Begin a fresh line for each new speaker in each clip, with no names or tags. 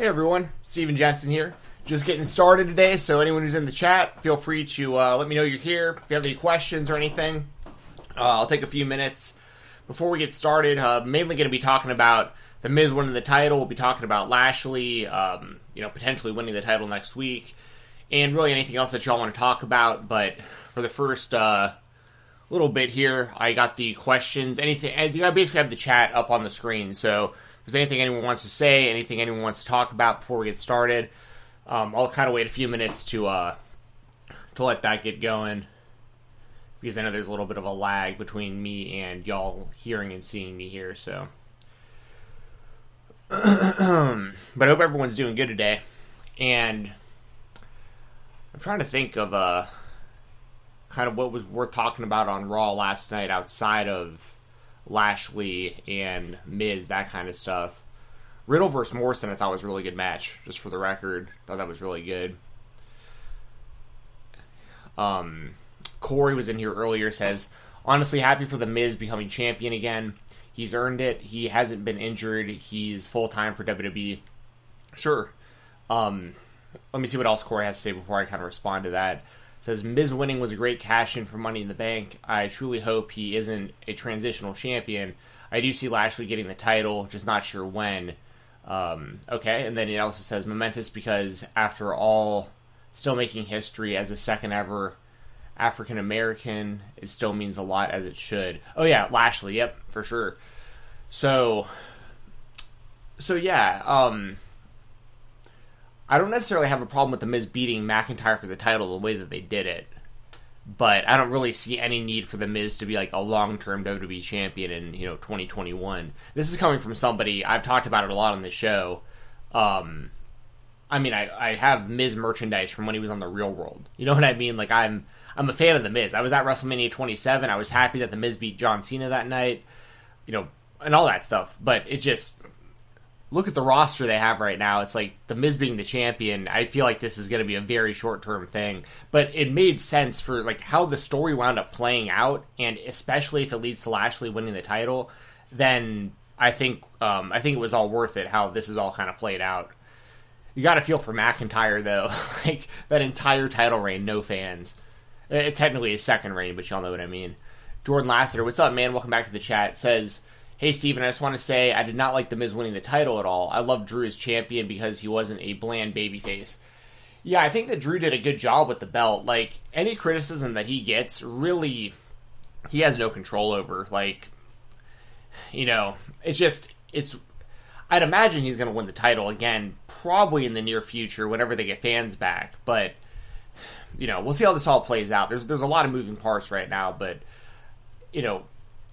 Hey everyone, Steven Jensen here. Just getting started today, so anyone who's in the chat, feel free to uh, let me know you're here. If you have any questions or anything, uh, I'll take a few minutes. Before we get started, uh, mainly going to be talking about the Miz winning the title. We'll be talking about Lashley, um, you know, potentially winning the title next week, and really anything else that y'all want to talk about. But for the first uh, little bit here, I got the questions. Anything, I basically have the chat up on the screen, so there's anything anyone wants to say, anything anyone wants to talk about before we get started, um, I'll kind of wait a few minutes to uh, to let that get going because I know there's a little bit of a lag between me and y'all hearing and seeing me here. So, but I hope everyone's doing good today, and I'm trying to think of uh, kind of what was worth talking about on Raw last night outside of Lashley and Miz, that kind of stuff. Riddle versus Morrison, I thought was a really good match. Just for the record, thought that was really good. Um, Corey was in here earlier. Says honestly happy for the Miz becoming champion again. He's earned it. He hasn't been injured. He's full time for WWE. Sure. Um, let me see what else Corey has to say before I kind of respond to that says Miz winning was a great cash in for Money in the Bank. I truly hope he isn't a transitional champion. I do see Lashley getting the title, just not sure when. Um, okay, and then it also says momentous because after all, still making history as the second ever African American, it still means a lot as it should. Oh yeah, Lashley, yep, for sure. So, so yeah, um, I don't necessarily have a problem with the Miz beating McIntyre for the title the way that they did it, but I don't really see any need for the Miz to be like a long term WWE champion in you know 2021. This is coming from somebody I've talked about it a lot on the show. Um, I mean, I, I have Miz merchandise from when he was on the Real World. You know what I mean? Like I'm I'm a fan of the Miz. I was at WrestleMania 27. I was happy that the Miz beat John Cena that night. You know, and all that stuff. But it just look at the roster they have right now. It's like the Miz being the champion. I feel like this is going to be a very short term thing, but it made sense for like how the story wound up playing out, and especially if it leads to Lashley winning the title, then I think um, I think it was all worth it. How this is all kind of played out. You got to feel for McIntyre though, like that entire title reign, no fans. It, technically a second reign, but y'all know what I mean. Jordan Lassiter, what's up, man? Welcome back to the chat. Says Hey, Steven, I just want to say I did not like The Miz winning the title at all. I love Drew as champion because he wasn't a bland babyface. Yeah, I think that Drew did a good job with the belt. Like, any criticism that he gets, really, he has no control over. Like, you know, it's just, it's, I'd imagine he's going to win the title again, probably in the near future, whenever they get fans back. But, you know, we'll see how this all plays out. There's, there's a lot of moving parts right now, but, you know,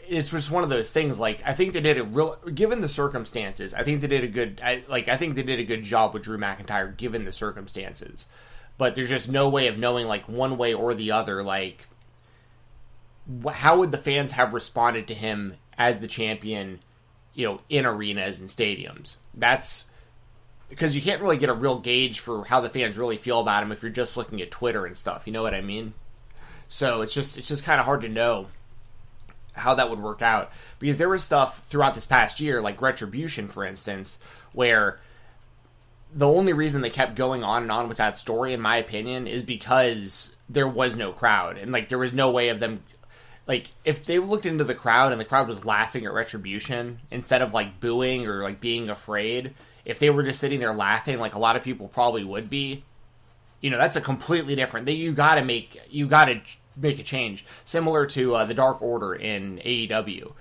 it's just one of those things. Like I think they did a real, given the circumstances. I think they did a good, I, like I think they did a good job with Drew McIntyre given the circumstances. But there's just no way of knowing like one way or the other. Like, how would the fans have responded to him as the champion? You know, in arenas and stadiums. That's because you can't really get a real gauge for how the fans really feel about him if you're just looking at Twitter and stuff. You know what I mean? So it's just it's just kind of hard to know how that would work out because there was stuff throughout this past year, like Retribution, for instance, where the only reason they kept going on and on with that story, in my opinion, is because there was no crowd and like there was no way of them. Like if they looked into the crowd and the crowd was laughing at Retribution instead of like booing or like being afraid, if they were just sitting there laughing, like a lot of people probably would be, you know, that's a completely different. That you got to make you got to make a change, similar to uh, the Dark Order in AEW.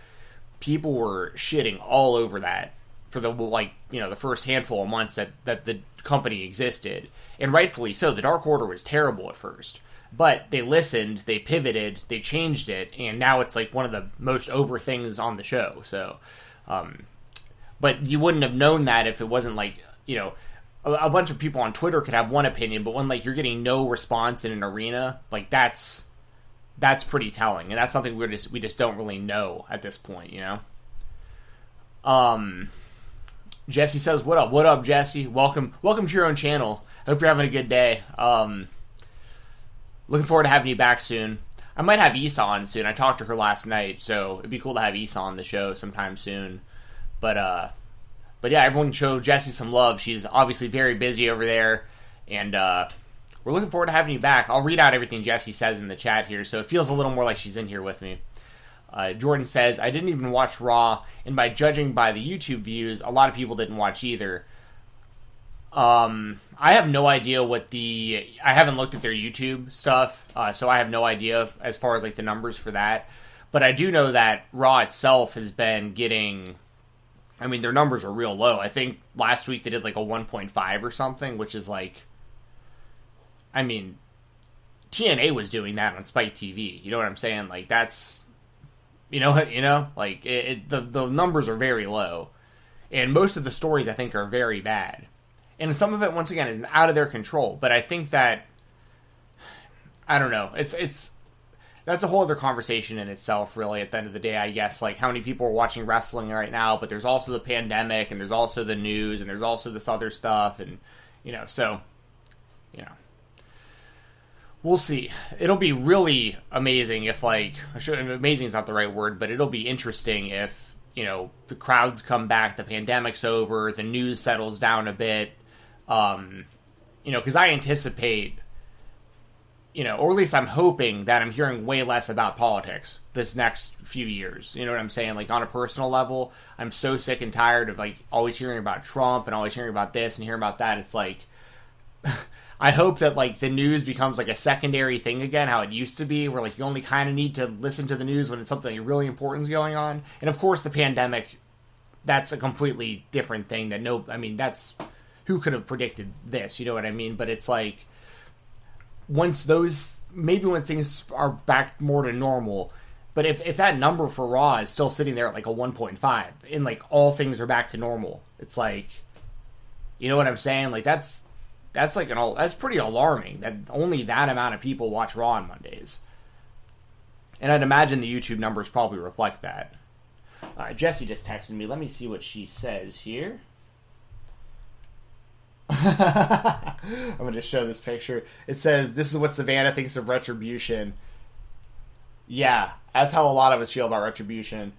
People were shitting all over that for the like you know the first handful of months that that the company existed, and rightfully so. The Dark Order was terrible at first, but they listened, they pivoted, they changed it, and now it's like one of the most over things on the show. So, um, but you wouldn't have known that if it wasn't like you know a, bunch of people on Twitter could have one opinion, but when like you're getting no response in an arena, like that's that's pretty telling, and that's something we just we just don't really know at this point, you know. Um, Jesse says, "What up? What up, Jesse? Welcome, welcome to your own channel. I hope you're having a good day. Um, looking forward to having you back soon. I might have Issa on soon. I talked to her last night, so it'd be cool to have Issa on the show sometime soon. But uh, but yeah, everyone show Jesse some love. She's obviously very busy over there, and uh, we're looking forward to having you back. I'll read out everything Jesse says in the chat here, so it feels a little more like she's in here with me. Uh, Jordan says, I didn't even watch Raw, and by judging by the YouTube views, a lot of people didn't watch either. Um, I have no idea what the. I haven't looked at their YouTube stuff, uh, so I have no idea as far as like the numbers for that. But I do know that Raw itself has been getting. I mean, their numbers are real low. I think last week they did like a 1.5 or something, which is like. I mean, TNA was doing that on Spike TV. You know what I'm saying? Like that's. You know, you know, like it, it, the the numbers are very low, and most of the stories I think are very bad and some of it once again is out of their control. But I think that I don't know. It's it's that's a whole other conversation in itself, really. At the end of the day, I guess like how many people are watching wrestling right now, but there's also the pandemic, and there's also the news, and there's also this other stuff, and you know, so you know. We'll see. It'll be really amazing if, like, amazing is not the right word, but it'll be interesting if you know the crowds come back, the pandemic's over, the news settles down a bit, um, you know, because I anticipate, you know, or at least I'm hoping that I'm hearing way less about politics this next few years. You know what I'm saying? Like on a personal level, I'm so sick and tired of like always hearing about Trump and always hearing about this and hearing about that. It's like. I hope that like the news becomes like a secondary thing again, how it used to be, where like you only kind of need to listen to the news when it's something really important is going on. And of course, the pandemic, that's a completely different thing. That no, I mean that's who could have predicted this? You know what I mean? But it's like once those maybe when things are back more to normal. But if, if that number for Raw is still sitting there at like a 1.5 and like all things are back to normal, it's like, you know what I'm saying? Like that's that's like an that's pretty alarming that only that amount of people watch Raw on Mondays. And I'd imagine the YouTube numbers probably reflect that. Uh, Jesse just texted me. Let me see what she says here. I'm going to show this picture. It says, This is what Savannah thinks of retribution. Yeah, that's how a lot of us feel about retribution.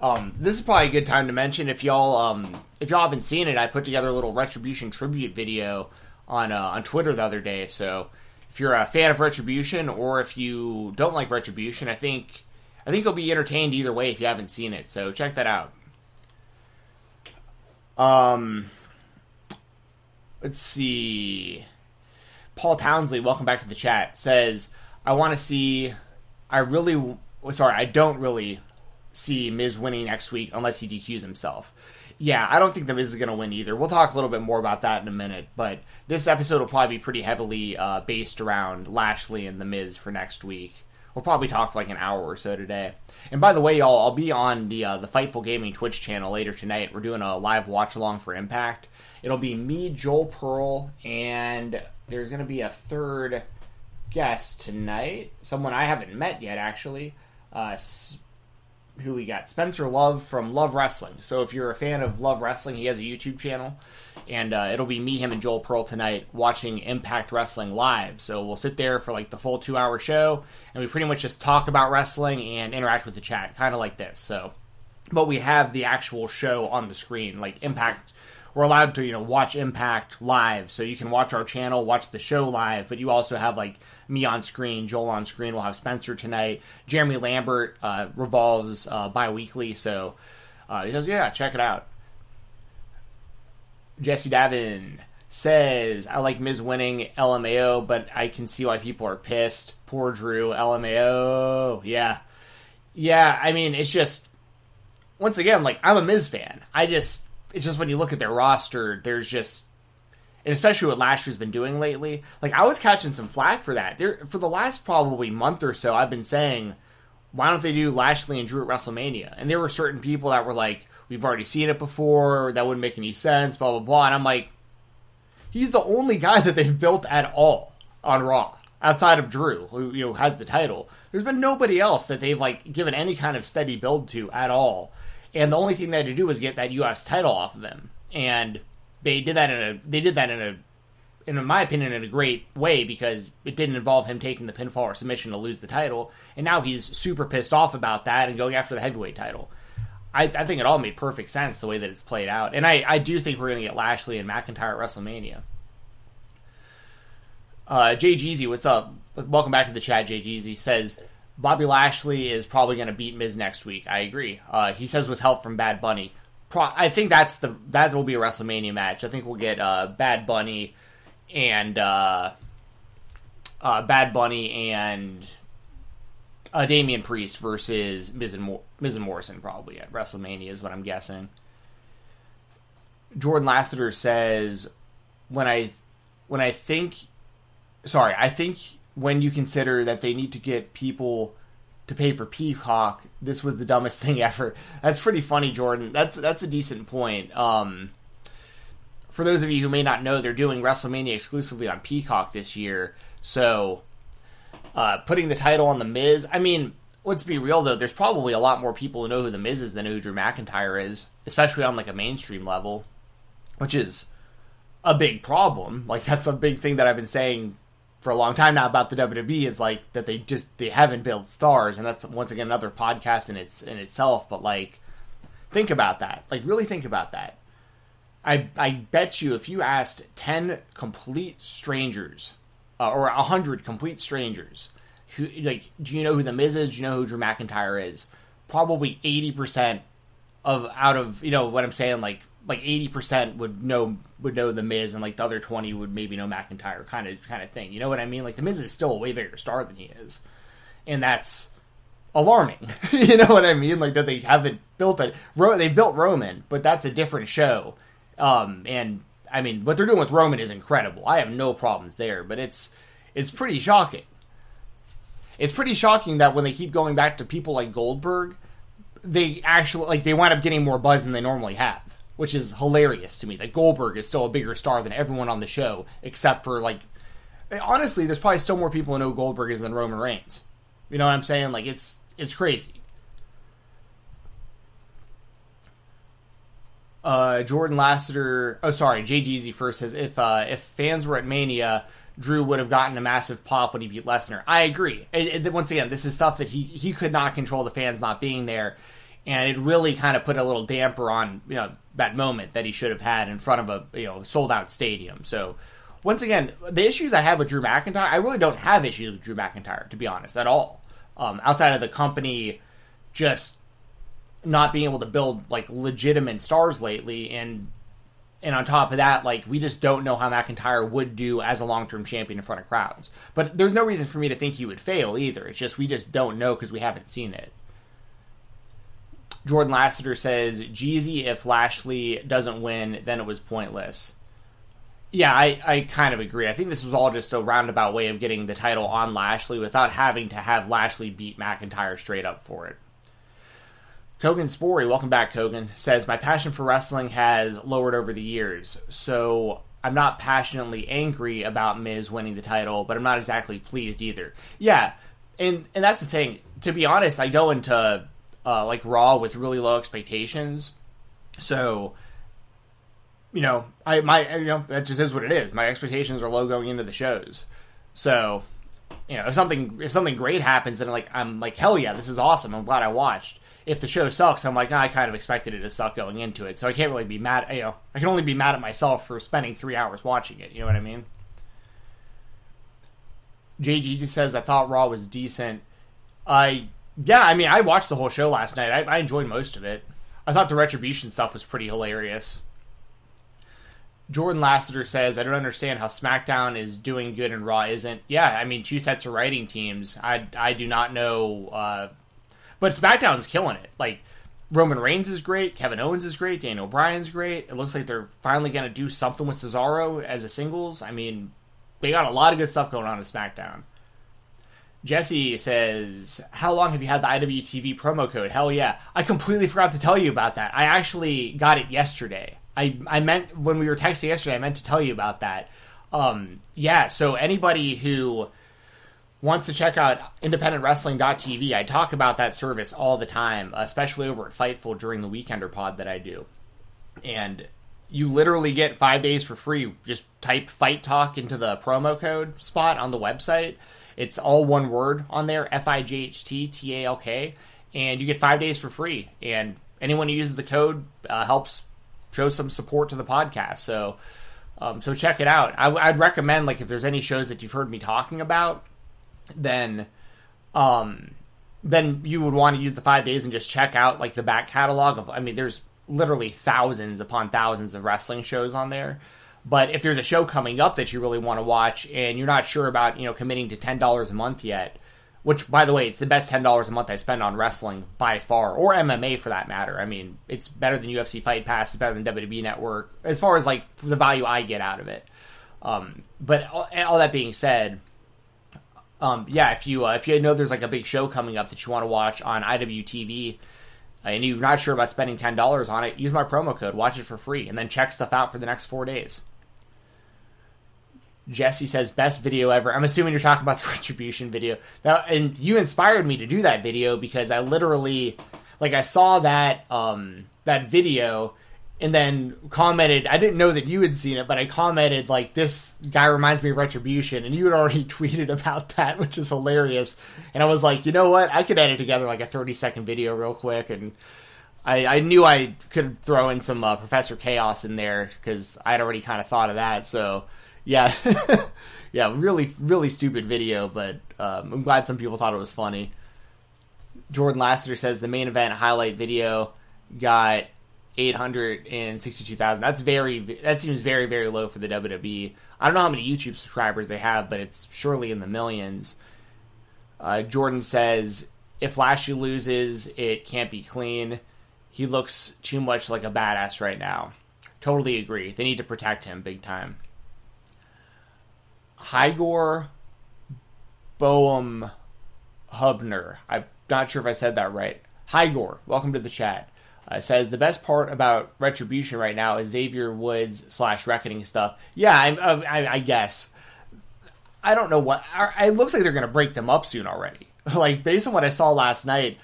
Um, this is probably a good time to mention if y'all um, if y'all haven't seen it, I put together a little retribution tribute video on uh, on Twitter the other day. So if you're a fan of retribution or if you don't like retribution, I think I think you'll be entertained either way if you haven't seen it. So check that out. Um, let's see. Paul Townsley, welcome back to the chat, says, I want to see. I really. Sorry, I don't really see Miz winning next week unless he DQs himself. Yeah, I don't think the Miz is going to win either. We'll talk a little bit more about that in a minute, but this episode will probably be pretty heavily uh, based around Lashley and the Miz for next week. We'll probably talk for like an hour or so today. And by the way, y'all, I'll be on the uh, the Fightful Gaming Twitch channel later tonight. We're doing a live watch along for Impact. It'll be me, Joel Pearl, and there's going to be a third guest tonight. Someone I haven't met yet, actually. Uh, who we got? Spencer Love from Love Wrestling. So if you're a fan of Love Wrestling, he has a YouTube channel, and uh, it'll be me, him, and Joel Pearl tonight watching Impact Wrestling live. So we'll sit there for like the full two hour show, and we pretty much just talk about wrestling and interact with the chat, kind of like this. So, but we have the actual show on the screen, like Impact we're allowed to you know watch Impact live, so you can watch our channel, watch the show live, but you also have like me on screen, Joel on screen. We'll have Spencer tonight. Jeremy Lambert uh, revolves uh, bi-weekly, so uh, he says, "Yeah, check it out." Jesse Davin says, "I like Miz winning LMAO, but I can see why people are pissed." Poor Drew, LMAO. Yeah, yeah. I mean, it's just once again, like I'm a Miz fan. I just it's just when you look at their roster, there's just and especially what Lashley's been doing lately. Like I was catching some flack for that. There for the last probably month or so, I've been saying, why don't they do Lashley and Drew at WrestleMania? And there were certain people that were like, we've already seen it before. That wouldn't make any sense. Blah blah blah. And I'm like, he's the only guy that they've built at all on Raw outside of Drew, who you know has the title. There's been nobody else that they've like given any kind of steady build to at all and the only thing they had to do was get that U.S. title off of them, and they did that in a they did that in a in my opinion in a great way because it didn't involve him taking the pinfall or submission to lose the title, and now he's super pissed off about that and going after the heavyweight title. I, I think it all made perfect sense the way that it's played out. And I, I do think we're going to get Lashley and McIntyre at WrestleMania. Uh, Jay Jeezy, what's up? Welcome back to the chat. Jay Jeezy says Bobby Lashley is probably going to beat Miz next week. I agree. Uh, he says with help from Bad Bunny. Pro- I think that's the that will be a WrestleMania match. I think we'll get uh, Bad Bunny and uh, uh, Bad Bunny and uh, Damian Priest versus Miz and, Miz and Morrison probably at WrestleMania is what I'm guessing. Jordan Lassiter says when I when I think sorry, I think when you consider that they need to get people to pay for Peacock, this was the dumbest thing ever. That's pretty funny, Jordan. That's that's a decent point. Um, for those of you who may not know, they're doing WrestleMania exclusively on Peacock this year. So, uh, putting the title on the Miz. I mean, let's be real though. There's probably a lot more people who know who the Miz is than who Drew McIntyre is, especially on like a mainstream level, which is a big problem. Like that's a big thing that I've been saying for a long time now about the WWE is like that they just they haven't built stars, and that's once again another podcast in its in itself. But like, think about that. Like, really think about that. I I bet you if you asked ten complete strangers uh, or hundred complete strangers who like, do you know who the Miz is? Do you know who Drew McIntyre is? Probably eighty percent of out of you know what I'm saying like like eighty percent would know would know the Miz, and like the other twenty would maybe know McIntyre, kind of kind of thing. You know what I mean? Like the Miz is still a way bigger star than he is, and that's alarming. you know what I mean? Like that they haven't built it. They built Roman, but that's a different show. Um, and I mean, what they're doing with Roman is incredible. I have no problems there, but it's it's pretty shocking. It's pretty shocking that when they keep going back to people like Goldberg, they actually like they wind up getting more buzz than they normally have which is hilarious to me that Goldberg is still a bigger star than everyone on the show, except for like honestly, there's probably still more people who know Goldberg is than Roman Reigns. You know what I'm saying? Like it's it's crazy. Uh, Jordan Lassiter. Oh, sorry, JGZ first says if uh, if fans were at Mania, Drew would have gotten a massive pop when he beat Lesnar. I agree. And, and once again, this is stuff that he he could not control the fans not being there and it really kind of put a little damper on you know that moment that he should have had in front of a you know sold out stadium. So once again, the issues I have with Drew McIntyre, I really don't have issues with Drew McIntyre to be honest at all. Um, outside of the company just not being able to build like legitimate stars lately, and and on top of that, like we just don't know how McIntyre would do as a long term champion in front of crowds. But there's no reason for me to think he would fail either. It's just we just don't know because we haven't seen it. Jordan Lassiter says, Jeezy, if Lashley doesn't win, then it was pointless. Yeah, I, I kind of agree. I think this was all just a roundabout way of getting the title on Lashley without having to have Lashley beat McIntyre straight up for it. Kogan Spory, welcome back, Kogan, says, My passion for wrestling has lowered over the years, so I'm not passionately angry about Miz winning the title, but I'm not exactly pleased either. Yeah, and and that's the thing. To be honest, I go into uh, like Raw with really low expectations. So, you know, I my you know that just is what it is. My expectations are low going into the shows. So, you know, if something if something great happens, then like I'm like hell yeah, this is awesome. I'm glad I watched. If the show sucks, I'm like oh, I kind of expected it to suck going into it, so I can't really be mad. You know, I can only be mad at myself for spending three hours watching it. You know what I mean? JG says I thought Raw was decent. I yeah, I mean, I watched the whole show last night. I, I enjoyed most of it. I thought the retribution stuff was pretty hilarious. Jordan Lassiter says, I don't understand how SmackDown is doing good and Raw isn't. Yeah, I mean, two sets of writing teams. I, I do not know. Uh, but SmackDown's killing it. Like, Roman Reigns is great. Kevin Owens is great. Daniel Bryan's great. It looks like they're finally going to do something with Cesaro as a singles. I mean, they got a lot of good stuff going on in SmackDown. Jesse says, How long have you had the IWTV promo code? Hell yeah. I completely forgot to tell you about that. I actually got it yesterday. I, I meant, when we were texting yesterday, I meant to tell you about that. Um, yeah, so anybody who wants to check out independentwrestling.tv, I talk about that service all the time, especially over at Fightful during the Weekender pod that I do. And you literally get five days for free. Just type Fight Talk into the promo code spot on the website it's all one word on there, F I G H T T A L K, and you get five days for free. And anyone who uses the code uh, helps show some support to the podcast. So, um, so check it out. I, would recommend like if there's any shows that you've heard me talking about, then, um, then you would want to use the five days and just check out like the back catalog of. I mean, there's literally thousands upon thousands of wrestling shows on there. But if there's a show coming up that you really want to watch and you're not sure about, you know, committing to ten dollars a month yet, which by the way, it's the best ten dollars a month I spend on wrestling by far, or MMA for that matter. I mean, it's better than UFC Fight Pass, it's better than WWE Network as far as like the value I get out of it. Um, but all, all, that being said, um, yeah, if you uh, if you know there's like a big show coming up that you want to watch on IWTV, and you're not sure about spending ten dollars on it, use my promo code, watch it for free, and then check stuff out for the next four days. Jesse says best video ever. I'm assuming you're talking about the retribution video. Now, and you inspired me to do that video because I literally, like, I saw that um that video and then commented. I didn't know that you had seen it, but I commented like this guy reminds me of Retribution, and you had already tweeted about that, which is hilarious. And I was like, you know what? I could edit together like a 30 second video real quick and. I, I knew I could throw in some uh, Professor Chaos in there because I'd already kind of thought of that. So yeah, yeah, really, really stupid video, but um, I'm glad some people thought it was funny. Jordan Lassiter says the main event highlight video got 862,000. That's very, that seems very, very low for the WWE. I don't know how many YouTube subscribers they have, but it's surely in the millions. Uh, Jordan says if Lashley loses, it can't be clean. He looks too much like a badass right now. Totally agree. They need to protect him big time. Hygor Boehm Hubner. I'm not sure if I said that right. Hygor, welcome to the chat. Uh, says the best part about Retribution right now is Xavier Woods slash Reckoning stuff. Yeah, I, I, I guess. I don't know what. It looks like they're going to break them up soon already. like based on what I saw last night,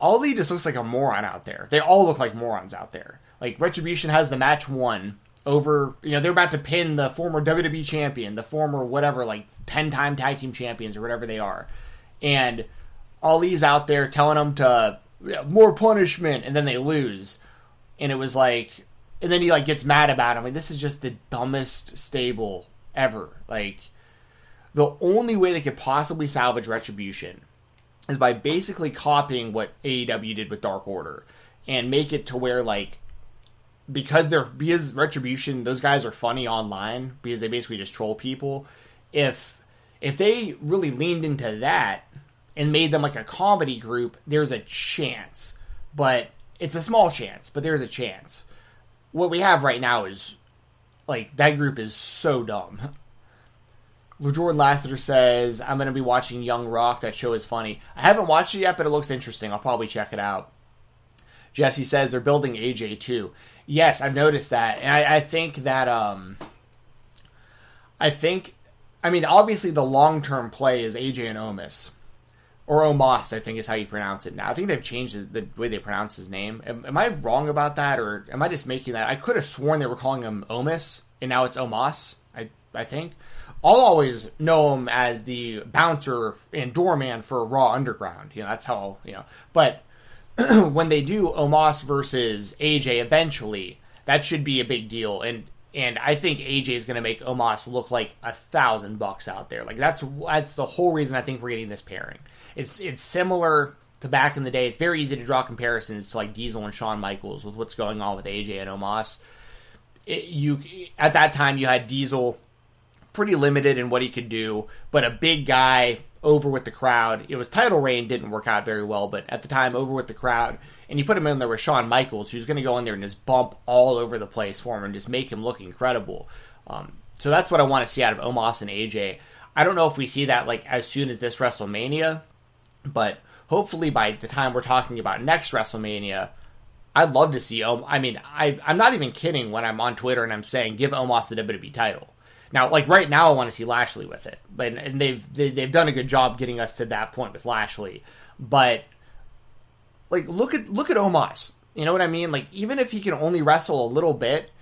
Ali just looks like a moron out there. They all look like morons out there. Like Retribution has the match won over, you know, they're about to pin the former WWE champion, the former whatever, like 10 time tag team champions or whatever they are. And Ali's out there telling them to more punishment, and then they lose. And it was like, and then he like gets mad about him. Like, this is just the dumbest stable ever. Like, the only way they could possibly salvage Retribution is by basically copying what AEW did with Dark Order and make it to where like because they're because retribution those guys are funny online because they basically just troll people if if they really leaned into that and made them like a comedy group there's a chance but it's a small chance but there's a chance what we have right now is like that group is so dumb Jordan Lassiter says, I'm going to be watching Young Rock. That show is funny. I haven't watched it yet, but it looks interesting. I'll probably check it out. Jesse says they're building AJ too. Yes, I've noticed that, and I, I think that um, I think, I mean, obviously the long term play is AJ and Omis, or Omos, I think is how you pronounce it now. I think they've changed the way they pronounce his name. Am, am I wrong about that, or am I just making that? I could have sworn they were calling him Omis, and now it's Omos. I I think. I'll always know him as the bouncer and doorman for Raw Underground. You know, that's how you know. But when they do Omos versus AJ eventually, that should be a big deal. And and I think AJ is going to make Omos look like a thousand bucks out there. Like that's that's the whole reason I think we're getting this pairing. It's it's similar to back in the day. It's very easy to draw comparisons to like Diesel and Shawn Michaels with what's going on with AJ and Omos. It, you at that time you had Diesel pretty limited in what he could do, but a big guy over with the crowd. It was title reign didn't work out very well, but at the time over with the crowd, and you put him in there with Shawn Michaels, who's going to go in there and just bump all over the place for him and just make him look incredible. Um, so that's what I want to see out of Omos and AJ. I don't know if we see that like as soon as this WrestleMania, but hopefully by the time we're talking about next WrestleMania, I'd love to see. Om- I mean, I, I'm not even kidding when I'm on Twitter and I'm saying give Omos the WWE title. Now, like right now, I want to see Lashley with it, but and they've they, have they have done a good job getting us to that point with Lashley. But like, look at look at Omos. You know what I mean? Like, even if he can only wrestle a little bit,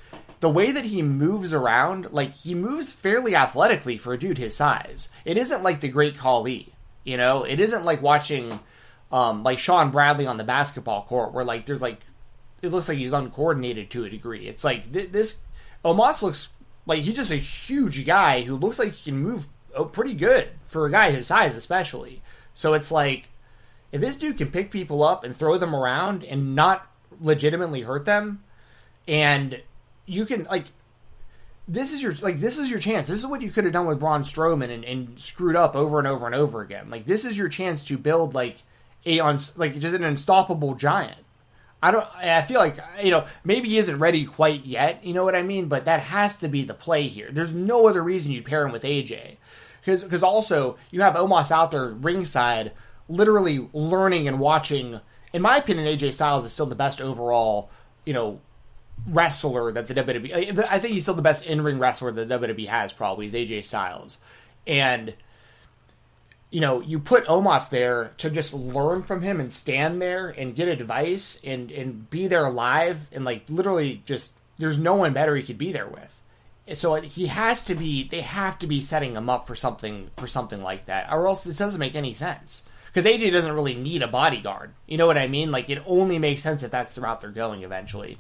the way that he moves around, like he moves fairly athletically for a dude his size. It isn't like the Great Khali. You know, it isn't like watching um, like Shawn Bradley on the basketball court, where like there's like it looks like he's uncoordinated to a degree. It's like th- this Omos looks like he's just a huge guy who looks like he can move oh, pretty good for a guy his size, especially. So it's like if this dude can pick people up and throw them around and not legitimately hurt them, and you can like this is your like this is your chance. This is what you could have done with Braun Strowman and, and screwed up over and over and over again. Like this is your chance to build like a on like just an unstoppable giant. I don't. I feel like you know maybe he isn't ready quite yet. You know what I mean? But that has to be the play here. There's no other reason you'd pair him with AJ, because because also you have Omos out there ringside, literally learning and watching. In my opinion, AJ Styles is still the best overall. You know, wrestler that the WWE. I think he's still the best in ring wrestler that the WWE has. Probably is AJ Styles, and you know you put Omos there to just learn from him and stand there and get advice and and be there live and like literally just there's no one better he could be there with. So he has to be. They have to be setting him up for something for something like that, or else this doesn't make any sense. Because AJ doesn't really need a bodyguard. You know what I mean? Like it only makes sense if that's the route they're going eventually.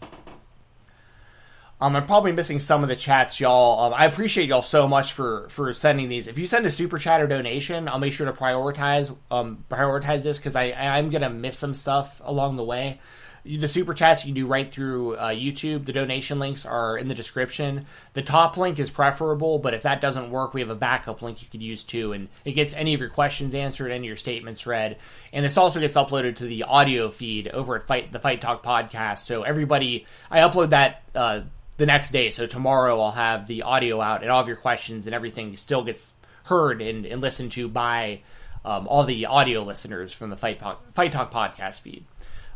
Um, I'm probably missing some of the chats, y'all. Um, I appreciate y'all so much for for sending these. If you send a super chat or donation, I'll make sure to prioritize um prioritize this because I I'm gonna miss some stuff along the way. The super chats you can do right through uh, YouTube. The donation links are in the description. The top link is preferable, but if that doesn't work, we have a backup link you could use too, and it gets any of your questions answered, any of your statements read, and this also gets uploaded to the audio feed over at Fight the Fight Talk podcast. So everybody, I upload that. Uh, the next day. So tomorrow I'll have the audio out and all of your questions and everything still gets heard and, and listened to by um, all the audio listeners from the Fight, Fight Talk podcast feed.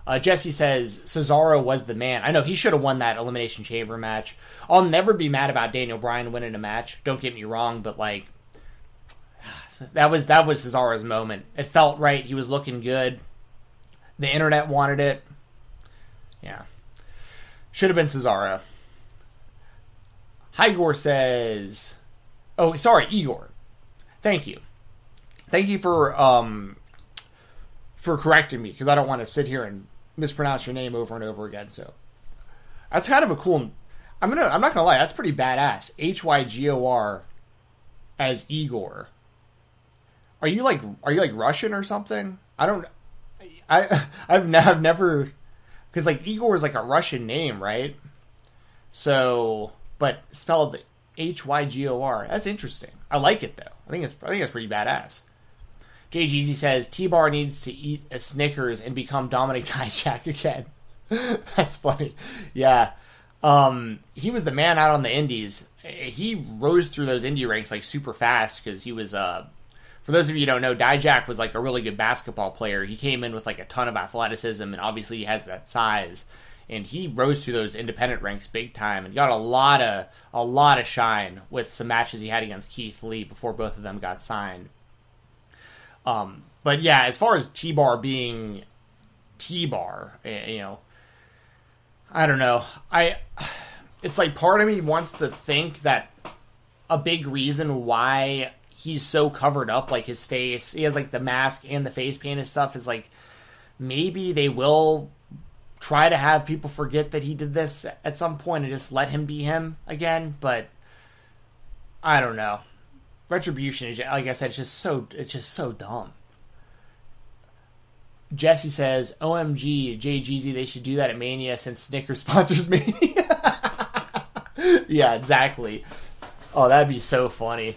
Uh, Jesse says Cesaro was the man. I know he should have won that Elimination Chamber match. I'll never be mad about Daniel Bryan winning a match. Don't get me wrong, but like that was that was Cesaro's moment. It felt right. He was looking good. The internet wanted it. Yeah, should have been Cesaro. Igor says, "Oh, sorry, Igor. Thank you, thank you for um for correcting me because I don't want to sit here and mispronounce your name over and over again. So that's kind of a cool. I'm gonna. I'm not gonna lie. That's pretty badass. H y g o r as Igor. Are you like? Are you like Russian or something? I don't. I I've, I've never because like Igor is like a Russian name, right? So but spelled H Y G O R. That's interesting. I like it though. I think it's I think it's pretty badass. Jay Jeezy says T Bar needs to eat a Snickers and become Dominic Dijak again. That's funny. Yeah. Um, he was the man out on the indies. He rose through those indie ranks like super fast because he was uh for those of you who don't know, Dijak was like a really good basketball player. He came in with like a ton of athleticism and obviously he has that size and he rose through those independent ranks big time and got a lot of a lot of shine with some matches he had against Keith Lee before both of them got signed. Um, but yeah, as far as T Bar being T Bar, eh, you know, I don't know. I it's like part of me wants to think that a big reason why he's so covered up, like his face, he has like the mask and the face paint and stuff, is like maybe they will try to have people forget that he did this at some point and just let him be him again. But I don't know. Retribution is like I said, it's just so it's just so dumb. Jesse says, "OMG, JGZ, they should do that at Mania since Snickers sponsors me." yeah, exactly. Oh, that'd be so funny.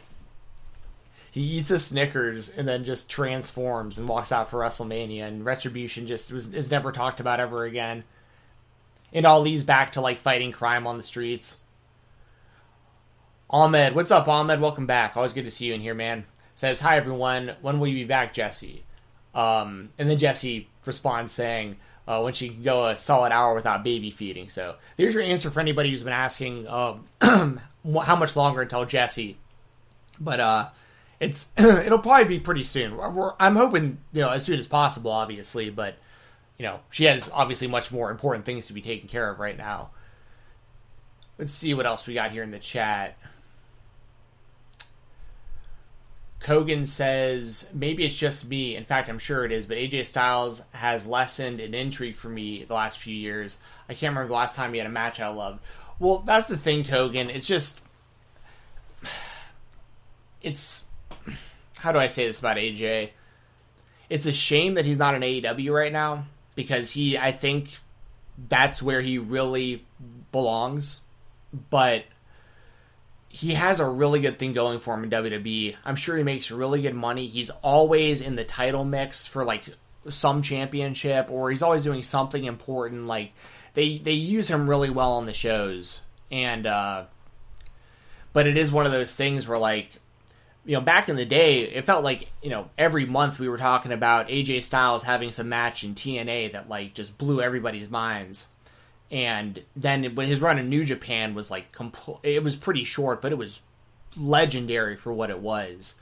He eats a Snickers and then just transforms and walks out for WrestleMania, and Retribution just was is never talked about ever again. And Ali's back to like fighting crime on the streets. Ahmed, what's up, Ahmed? Welcome back. Always good to see you in here, man. Says, Hi everyone, when will you be back, Jesse? Um, and then Jesse responds saying, uh, when she can go a solid hour without baby feeding. So there's your answer for anybody who's been asking um, how much longer until Jesse. But uh, it's it'll probably be pretty soon. We're, I'm hoping you know as soon as possible, obviously, but you know she has obviously much more important things to be taken care of right now. Let's see what else we got here in the chat. Kogan says maybe it's just me. In fact, I'm sure it is. But AJ Styles has lessened in intrigue for me the last few years. I can't remember the last time he had a match I loved. Well, that's the thing, Kogan. It's just it's how do I say this about AJ? It's a shame that he's not in AEW right now because he I think that's where he really belongs. But he has a really good thing going for him in WWE. I'm sure he makes really good money. He's always in the title mix for like some championship or he's always doing something important like they they use him really well on the shows and uh but it is one of those things where like you know back in the day it felt like you know every month we were talking about AJ Styles having some match in TNA that like just blew everybody's minds. And then when his run in New Japan was like compl- it was pretty short but it was legendary for what it was.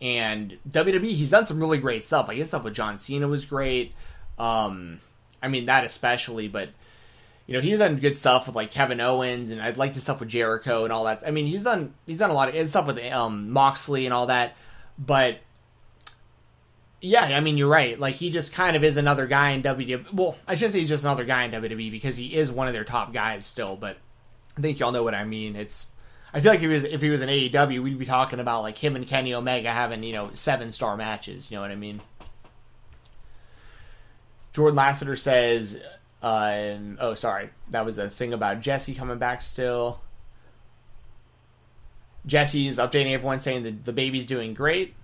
And WWE he's done some really great stuff. Like his stuff with John Cena was great. Um I mean that especially but you know, he's done good stuff with like Kevin Owens, and I'd like the stuff with Jericho and all that. I mean, he's done he's done a lot of stuff with um, Moxley and all that. But yeah, I mean, you're right. Like he just kind of is another guy in WWE. Well, I shouldn't say he's just another guy in WWE because he is one of their top guys still. But I think y'all know what I mean. It's I feel like if he was if he was in AEW, we'd be talking about like him and Kenny Omega having you know seven star matches. You know what I mean? Jordan Lassiter says uh, oh, sorry, that was the thing about Jesse coming back still. Jesse's updating everyone saying that the baby's doing great.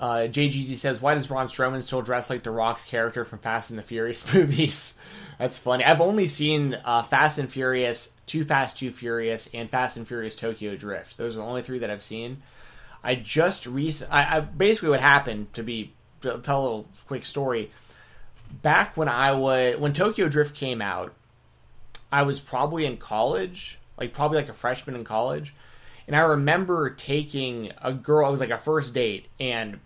Uh, JGZ says, "Why does Braun Strowman still dress like the Rock's character from Fast and the Furious movies?" That's funny. I've only seen uh, Fast and Furious, Too Fast, Too Furious, and Fast and Furious Tokyo Drift. Those are the only three that I've seen. I just recent, I, I basically what happened to be to tell a little quick story back when I was when Tokyo Drift came out, I was probably in college, like probably like a freshman in college, and I remember taking a girl. It was like a first date, and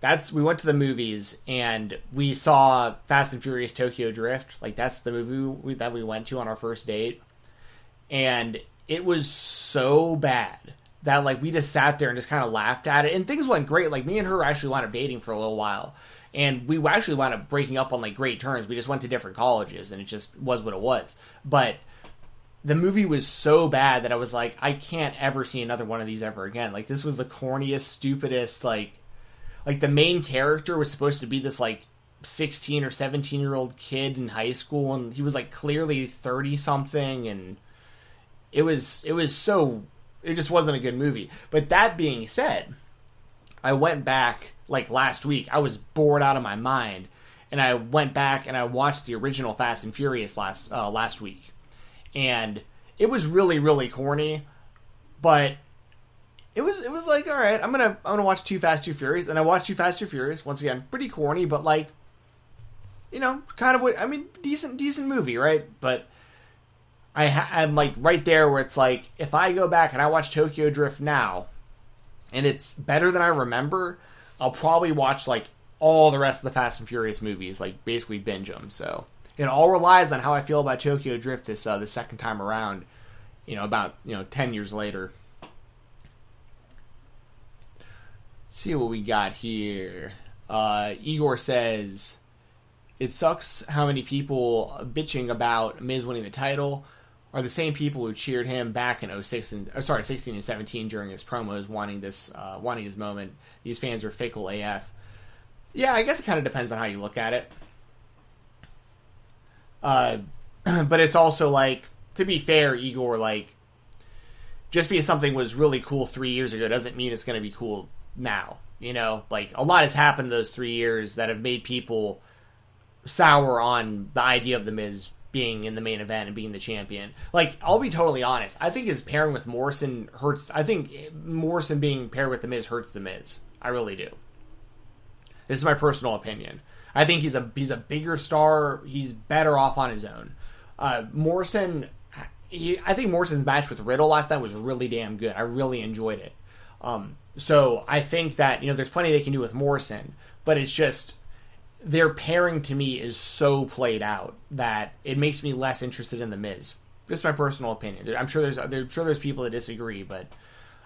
that's we went to the movies and we saw Fast and Furious Tokyo Drift. Like that's the movie we, that we went to on our first date, and it was so bad that like we just sat there and just kind of laughed at it, and things went great. Like me and her actually wound up dating for a little while and we actually wound up breaking up on like great terms. We just went to different colleges, and it just was what it was. But the movie was so bad that I was like, I can't ever see another one of these ever again. Like this was the corniest, stupidest. Like, like the main character was supposed to be this like 16 or 17 year old kid in high school, and he was like clearly 30 something, and it was it was so it just wasn't a good movie. But that being said, I went back like last week. I was bored out of my mind, and I went back and I watched the original Fast and Furious last uh, last week, and it was really really corny, but it was it was like all right, I'm gonna I'm gonna watch Too Fast Too Furious, and I watched Too Fast Too Furious once again, pretty corny, but like, you know, kind of what I mean, decent decent movie, right? But. I ha- I'm like right there where it's like if I go back and I watch Tokyo Drift now, and it's better than I remember, I'll probably watch like all the rest of the Fast and Furious movies, like basically binge them. So it all relies on how I feel about Tokyo Drift this uh, the second time around. You know, about you know ten years later. Let's see what we got here. Uh, Igor says it sucks how many people bitching about Miz winning the title are the same people who cheered him back in 06 and or sorry 16 and 17 during his promos wanting this uh, wanting his moment. These fans are fickle af yeah i guess it kind of depends on how you look at it. Uh, but it's also like to be fair igor like just because something was really cool three years ago doesn't mean it's going to be cool now you know? Like a lot has happened those three years that have made people sour on the idea of the miz being in the main event and being the champion. Like, I'll be totally honest. I think his pairing with Morrison hurts. I think Morrison being paired with The Miz hurts The Miz. I really do. This is my personal opinion. I think he's a he's a bigger star. He's better off on his own. Uh, Morrison, he, I think Morrison's match with Riddle last night was really damn good. I really enjoyed it. Um, so I think that you know there's plenty they can do with Morrison, but it's just their pairing to me is so played out that it makes me less interested in the Miz. Just my personal opinion. I'm sure there's I'm sure there's people that disagree, but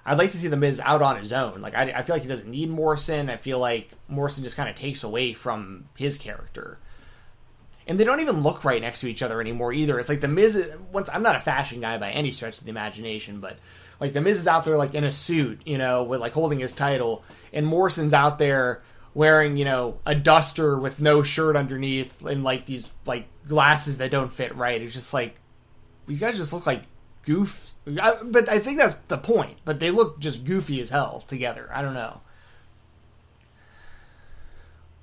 I'd like to see the Miz out on his own. Like I, I feel like he doesn't need Morrison. I feel like Morrison just kind of takes away from his character. And they don't even look right next to each other anymore either. It's like the Miz. Once I'm not a fashion guy by any stretch of the imagination, but like the Miz is out there like in a suit, you know, with like holding his title, and Morrison's out there wearing you know a duster with no shirt underneath and like these like glasses that don't fit right. It's just like these guys just look like goof. I, but I think that's the point. But they look just goofy as hell together. I don't know.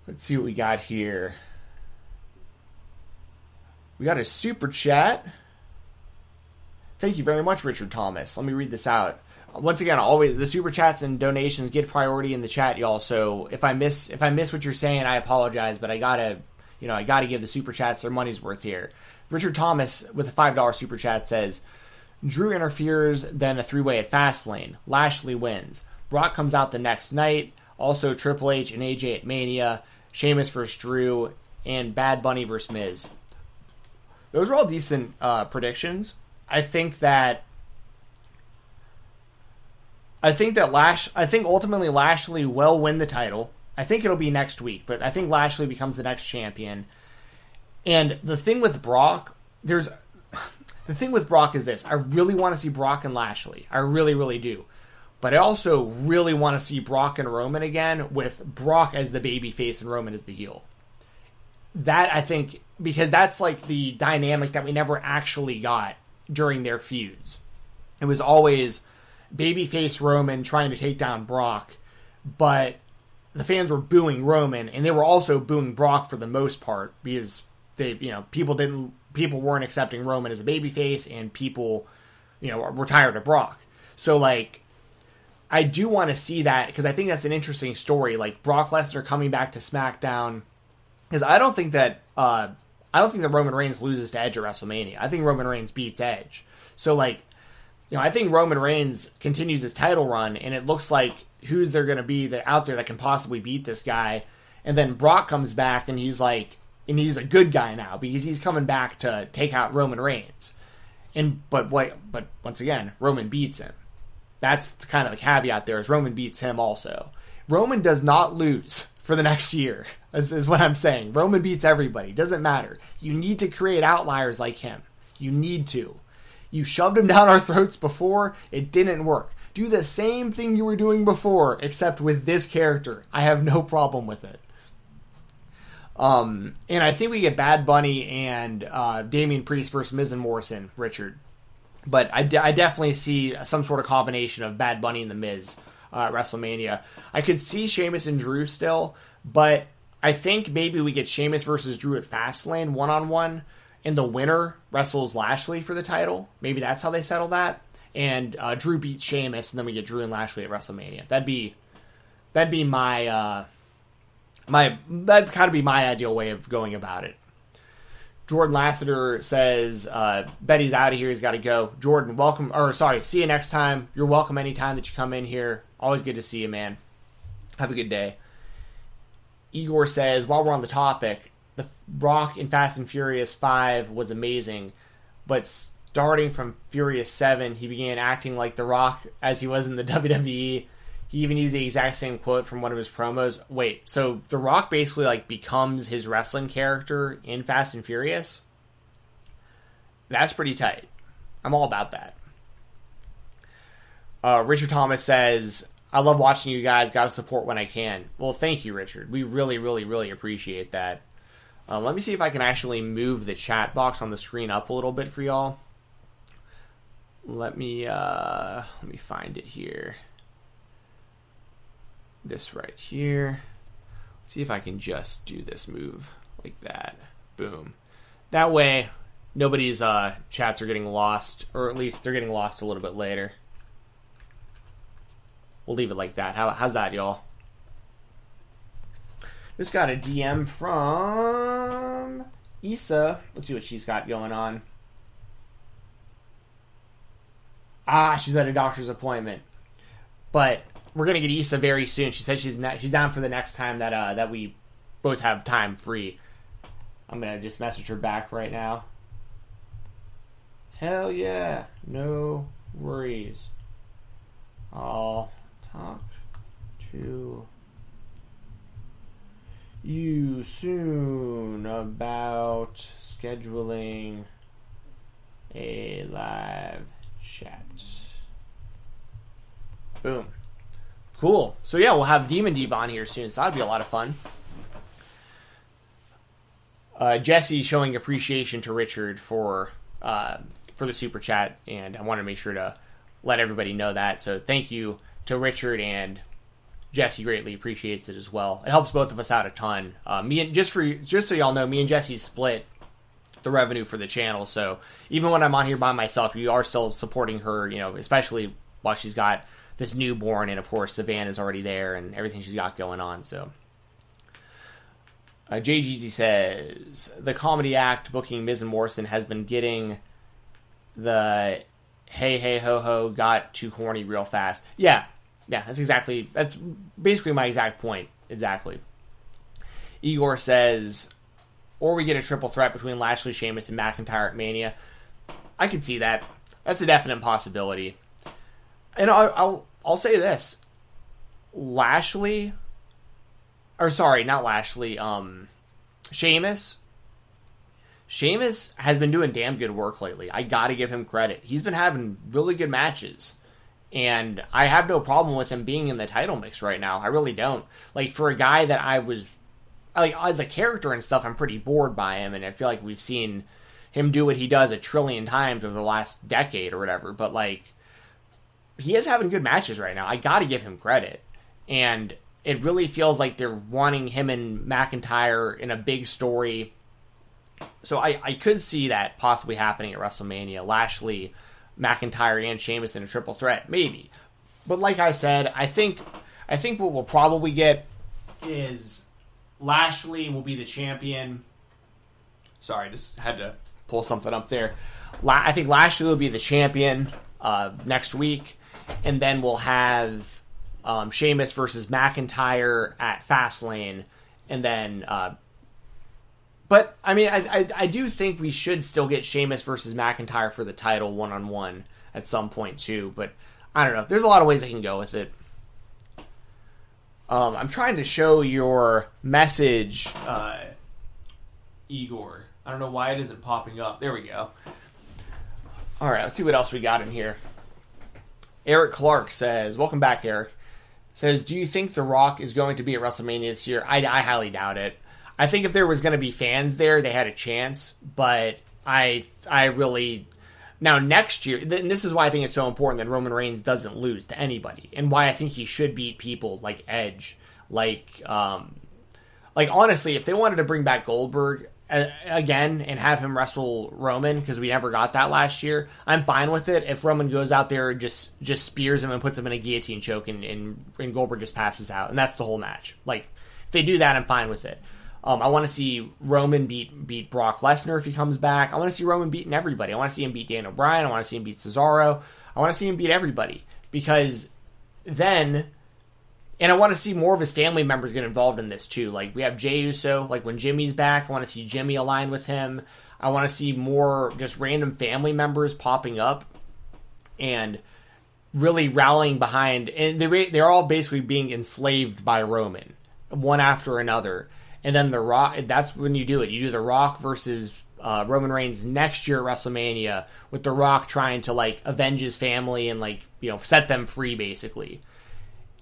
Let's see what we got here. We got a super chat. Thank you very much, Richard Thomas. Let me read this out. Once again, always the super chats and donations get priority in the chat, y'all. So if I miss if I miss what you're saying, I apologize, but I gotta you know I gotta give the super chats their money's worth here. Richard Thomas with a five dollar super chat says, Drew interferes, then a three way at Fastlane. Lashley wins. Brock comes out the next night. Also Triple H and AJ at Mania. Sheamus versus Drew, and Bad Bunny versus Miz. Those are all decent uh, predictions. I think that I think that Lash I think ultimately Lashley will win the title. I think it'll be next week, but I think Lashley becomes the next champion. And the thing with Brock, there's the thing with Brock is this. I really want to see Brock and Lashley. I really, really do. But I also really want to see Brock and Roman again with Brock as the baby face and Roman as the heel. That I think because that's like the dynamic that we never actually got during their feuds. It was always babyface Roman trying to take down Brock, but the fans were booing Roman, and they were also booing Brock for the most part because they, you know, people didn't, people weren't accepting Roman as a babyface, and people, you know, were tired of Brock. So like, I do want to see that because I think that's an interesting story. Like Brock Lesnar coming back to SmackDown, because I don't think that uh, I don't think that Roman Reigns loses to Edge at WrestleMania. I think Roman Reigns beats Edge. So like, you know, I think Roman Reigns continues his title run, and it looks like who's there going to be that out there that can possibly beat this guy. And then Brock comes back, and he's like, and he's a good guy now because he's coming back to take out Roman Reigns. And but what? But once again, Roman beats him. That's kind of the caveat. There is Roman beats him also. Roman does not lose for the next year. Is what I'm saying. Roman beats everybody. Doesn't matter. You need to create outliers like him. You need to. You shoved him down our throats before. It didn't work. Do the same thing you were doing before, except with this character. I have no problem with it. Um, and I think we get Bad Bunny and uh, Damian Priest versus Miz and Morrison, Richard. But I, I definitely see some sort of combination of Bad Bunny and the Miz uh, WrestleMania. I could see Sheamus and Drew still, but I think maybe we get Sheamus versus Drew at Fastlane one on one, and the winner wrestles Lashley for the title. Maybe that's how they settle that. And uh, Drew beats Sheamus, and then we get Drew and Lashley at WrestleMania. That'd be that'd be my uh, my that'd kind of be my ideal way of going about it. Jordan Lassiter says, uh, Betty's out of here. He's got to go. Jordan, welcome. Or, sorry, see you next time. You're welcome anytime that you come in here. Always good to see you, man. Have a good day. Igor says, while we're on the topic, the Rock in Fast and Furious 5 was amazing, but starting from Furious 7, he began acting like The Rock as he was in the WWE. He even used the exact same quote from one of his promos. Wait, so The Rock basically like becomes his wrestling character in Fast and Furious? That's pretty tight. I'm all about that. Uh, Richard Thomas says, I love watching you guys. Got to support when I can. Well, thank you, Richard. We really, really, really appreciate that. Uh, let me see if I can actually move the chat box on the screen up a little bit for y'all. Let me uh, let me find it here this right here. Let's see if I can just do this move like that. Boom. That way, nobody's uh, chats are getting lost, or at least they're getting lost a little bit later. We'll leave it like that. How, how's that, y'all? Just got a DM from Issa. Let's see what she's got going on. Ah, she's at a doctor's appointment. But we're gonna get Issa very soon. She says she's she's down for the next time that uh, that we both have time free. I'm gonna just message her back right now. Hell yeah, no worries. I'll talk to you soon about scheduling a live chat. Boom. Cool. So yeah, we'll have Demon Deep on here soon, so that'd be a lot of fun. Uh, Jesse showing appreciation to Richard for uh, for the super chat, and I want to make sure to let everybody know that. So thank you to Richard and Jesse greatly appreciates it as well. It helps both of us out a ton. Uh, me and just for just so y'all know, me and Jesse split the revenue for the channel. So even when I'm on here by myself, you are still supporting her. You know, especially while she's got this newborn, and of course Savannah's already there, and everything she's got going on. So. Uh, JGZ says the comedy act booking Miz and Morrison has been getting the hey hey ho ho got too corny real fast. Yeah, yeah, that's exactly that's basically my exact point. Exactly. Igor says, or we get a triple threat between Lashley, Sheamus, and McIntyre at Mania. I could see that. That's a definite possibility. And I'll I'll, I'll say this: Lashley, or sorry, not Lashley. Um, Sheamus. Sheamus has been doing damn good work lately. I got to give him credit. He's been having really good matches and I have no problem with him being in the title mix right now. I really don't. Like for a guy that I was like as a character and stuff, I'm pretty bored by him, and I feel like we've seen him do what he does a trillion times over the last decade or whatever. But like he is having good matches right now. I got to give him credit, and it really feels like they're wanting him and McIntyre in a big story. So I, I could see that possibly happening at WrestleMania. Lashley McIntyre and Sheamus in a triple threat, maybe. But like I said, I think I think what we'll probably get is Lashley will be the champion. Sorry, just had to pull something up there. La- I think Lashley will be the champion uh, next week, and then we'll have um, Sheamus versus McIntyre at Fastlane, and then uh, but I mean, I, I, I do think we should still get Sheamus versus McIntyre for the title one on one at some point too. But I don't know. There's a lot of ways I can go with it. Um, I'm trying to show your message, uh, Igor. I don't know why it isn't popping up. There we go. All right, let's see what else we got in here. Eric Clark says, "Welcome back, Eric." Says, "Do you think The Rock is going to be at WrestleMania this year?" I, I highly doubt it. I think if there was going to be fans there, they had a chance. But I, I really now next year, and this is why I think it's so important that Roman Reigns doesn't lose to anybody, and why I think he should beat people like Edge, like, um, like honestly, if they wanted to bring back Goldberg uh, again and have him wrestle Roman because we never got that last year, I'm fine with it. If Roman goes out there and just just spears him and puts him in a guillotine choke, and, and, and Goldberg just passes out, and that's the whole match. Like, if they do that, I'm fine with it. Um, I want to see Roman beat beat Brock Lesnar if he comes back. I want to see Roman beating everybody. I want to see him beat Daniel Bryan. I want to see him beat Cesaro. I want to see him beat everybody because then, and I want to see more of his family members get involved in this too. Like we have Jey Uso. Like when Jimmy's back, I want to see Jimmy align with him. I want to see more just random family members popping up and really rallying behind. And they they're all basically being enslaved by Roman, one after another and then the Rock. That's when you do it. You do the Rock versus uh, Roman Reigns next year at WrestleMania with the Rock trying to like avenge his family and like you know set them free basically.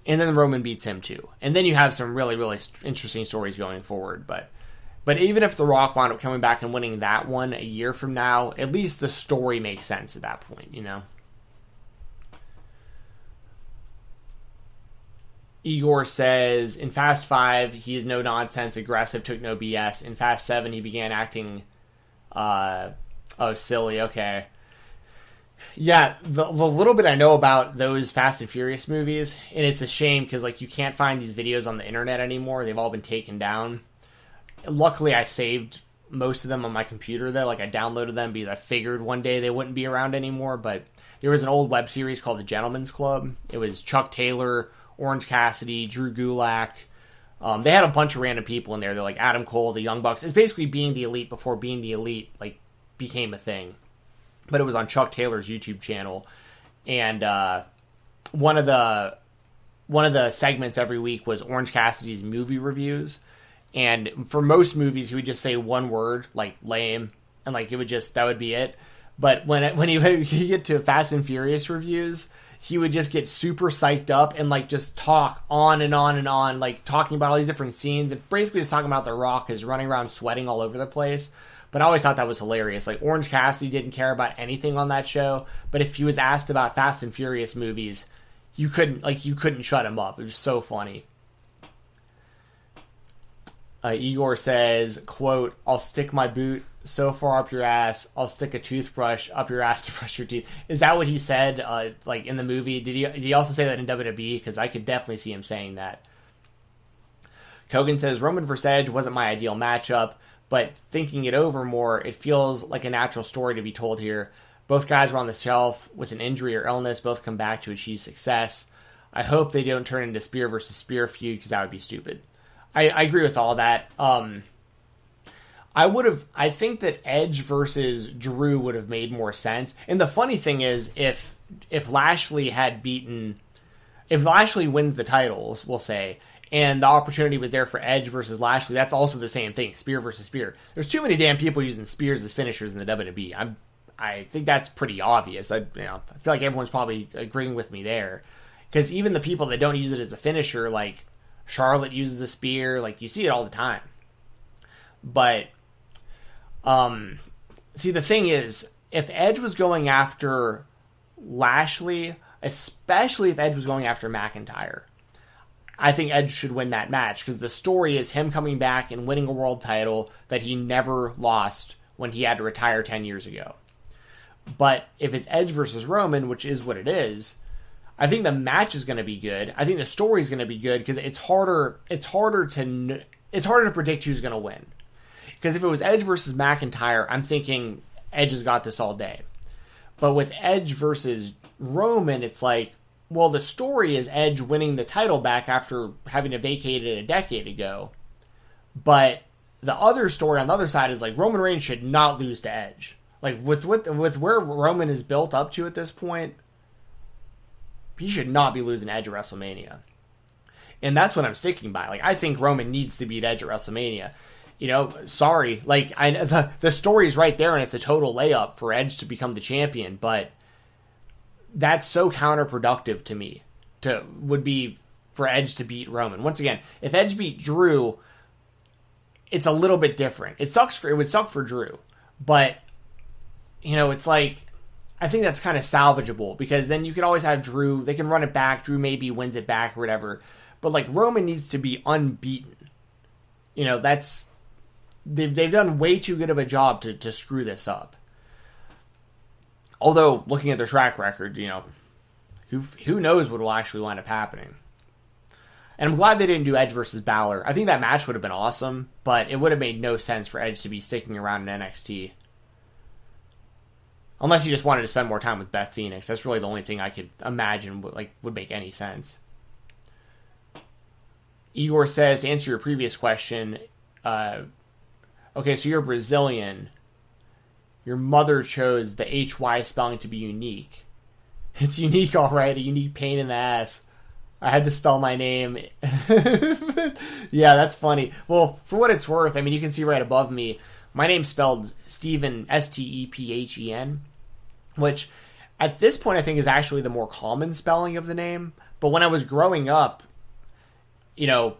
And then Roman beats him too. And then you have some really really interesting stories going forward. But but even if the Rock wound up coming back and winning that one a year from now, at least the story makes sense at that point. You know. Igor says in Fast Five he is no nonsense, aggressive, took no BS. In Fast Seven he began acting, uh, oh silly. Okay, yeah. The, the little bit I know about those Fast and Furious movies, and it's a shame because like you can't find these videos on the internet anymore. They've all been taken down. Luckily, I saved most of them on my computer though. Like I downloaded them because I figured one day they wouldn't be around anymore. But there was an old web series called The Gentleman's Club. It was Chuck Taylor. Orange Cassidy, Drew Gulak. Um, they had a bunch of random people in there. They're like Adam Cole, the Young Bucks. It's basically being the elite before being the elite like became a thing. But it was on Chuck Taylor's YouTube channel, and uh, one of the one of the segments every week was Orange Cassidy's movie reviews, and for most movies he would just say one word like lame, and like it would just that would be it. But when it, when he would get to Fast and Furious reviews, he would just get super psyched up and like just talk on and on and on, like talking about all these different scenes and basically just talking about The Rock is running around sweating all over the place. But I always thought that was hilarious. Like Orange Cassidy didn't care about anything on that show, but if he was asked about Fast and Furious movies, you couldn't like you couldn't shut him up. It was so funny. Uh, Igor says, "quote I'll stick my boot so far up your ass, I'll stick a toothbrush up your ass to brush your teeth." Is that what he said? Uh, like in the movie? Did he? Did he also say that in WWE? Because I could definitely see him saying that. Kogan says Roman vs Edge wasn't my ideal matchup, but thinking it over more, it feels like a natural story to be told here. Both guys were on the shelf with an injury or illness. Both come back to achieve success. I hope they don't turn into spear versus spear feud because that would be stupid. I, I agree with all that. Um, I would have. I think that Edge versus Drew would have made more sense. And the funny thing is, if if Lashley had beaten, if Lashley wins the titles, we'll say, and the opportunity was there for Edge versus Lashley, that's also the same thing, spear versus spear. There's too many damn people using spears as finishers in the WWE. I'm, I think that's pretty obvious. I, you know, I feel like everyone's probably agreeing with me there, because even the people that don't use it as a finisher, like Charlotte uses a spear. Like you see it all the time. But um see the thing is if Edge was going after Lashley, especially if Edge was going after McIntyre, I think Edge should win that match because the story is him coming back and winning a world title that he never lost when he had to retire 10 years ago. But if it's Edge versus Roman, which is what it is, I think the match is going to be good. I think the story is going to be good because it's harder. It's harder to it's harder to predict who's going to win. Because if it was Edge versus McIntyre, I'm thinking Edge has got this all day. But with Edge versus Roman, it's like, well, the story is Edge winning the title back after having to vacate it a decade ago. But the other story on the other side is like Roman Reigns should not lose to Edge. Like with with with where Roman is built up to at this point, he should not be losing Edge at WrestleMania. And that's what I'm sticking by. Like I think Roman needs to beat Edge at WrestleMania. You know, sorry, like I the the story's right there, and it's a total layup for Edge to become the champion. But that's so counterproductive to me. To would be for Edge to beat Roman. Once again, if Edge beat Drew, it's a little bit different. It sucks for it would suck for Drew, but you know, it's like I think that's kind of salvageable because then you could always have Drew. They can run it back. Drew maybe wins it back or whatever. But like Roman needs to be unbeaten. You know, that's they've they've done way too good of a job to to screw this up. Although looking at their track record, you know, who who knows what will actually wind up happening. And I'm glad they didn't do Edge versus Balor. I think that match would have been awesome, but it would have made no sense for Edge to be sticking around in NXT. Unless you just wanted to spend more time with Beth Phoenix. That's really the only thing I could imagine would, like would make any sense. Igor says, answer your previous question, uh, okay, so you're Brazilian. Your mother chose the HY spelling to be unique. It's unique, all right, a unique pain in the ass. I had to spell my name. yeah, that's funny. Well, for what it's worth, I mean, you can see right above me, my name's spelled Stephen, S T E P H E N which at this point I think is actually the more common spelling of the name. But when I was growing up, you know,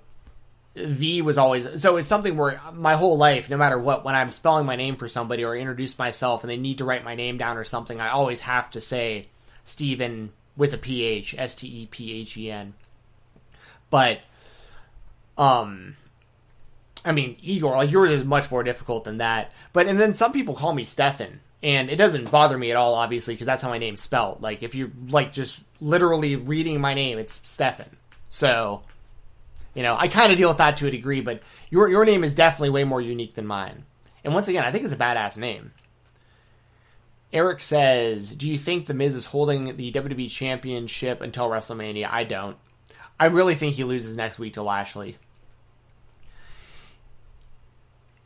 V was always so it's something where my whole life, no matter what, when I'm spelling my name for somebody or introduce myself and they need to write my name down or something, I always have to say Stephen with a PH, S T E P H E N. But um I mean, Igor, like yours is much more difficult than that. But and then some people call me Stefan and it doesn't bother me at all obviously because that's how my name's spelled like if you're like just literally reading my name it's stefan so you know i kind of deal with that to a degree but your your name is definitely way more unique than mine. And once again i think it's a badass name. Eric says do you think the miz is holding the wwe championship until wrestlemania? I don't. I really think he loses next week to lashley.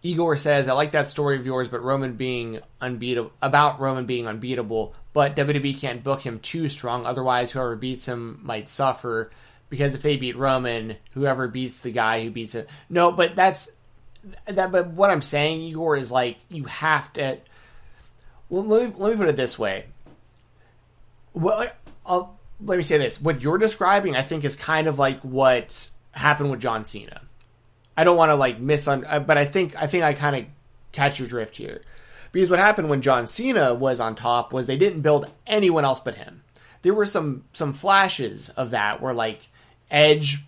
Igor says, I like that story of yours, but Roman being unbeatable about Roman being unbeatable, but WWE can't book him too strong. Otherwise, whoever beats him might suffer because if they beat Roman, whoever beats the guy who beats him. No, but that's that. But what I'm saying, Igor, is like you have to. Well, let me, let me put it this way. Well, I'll, let me say this. What you're describing, I think, is kind of like what happened with John Cena. I don't want to like miss on, uh, but I think I think I kind of catch your drift here. Because what happened when John Cena was on top was they didn't build anyone else but him. There were some some flashes of that where like Edge,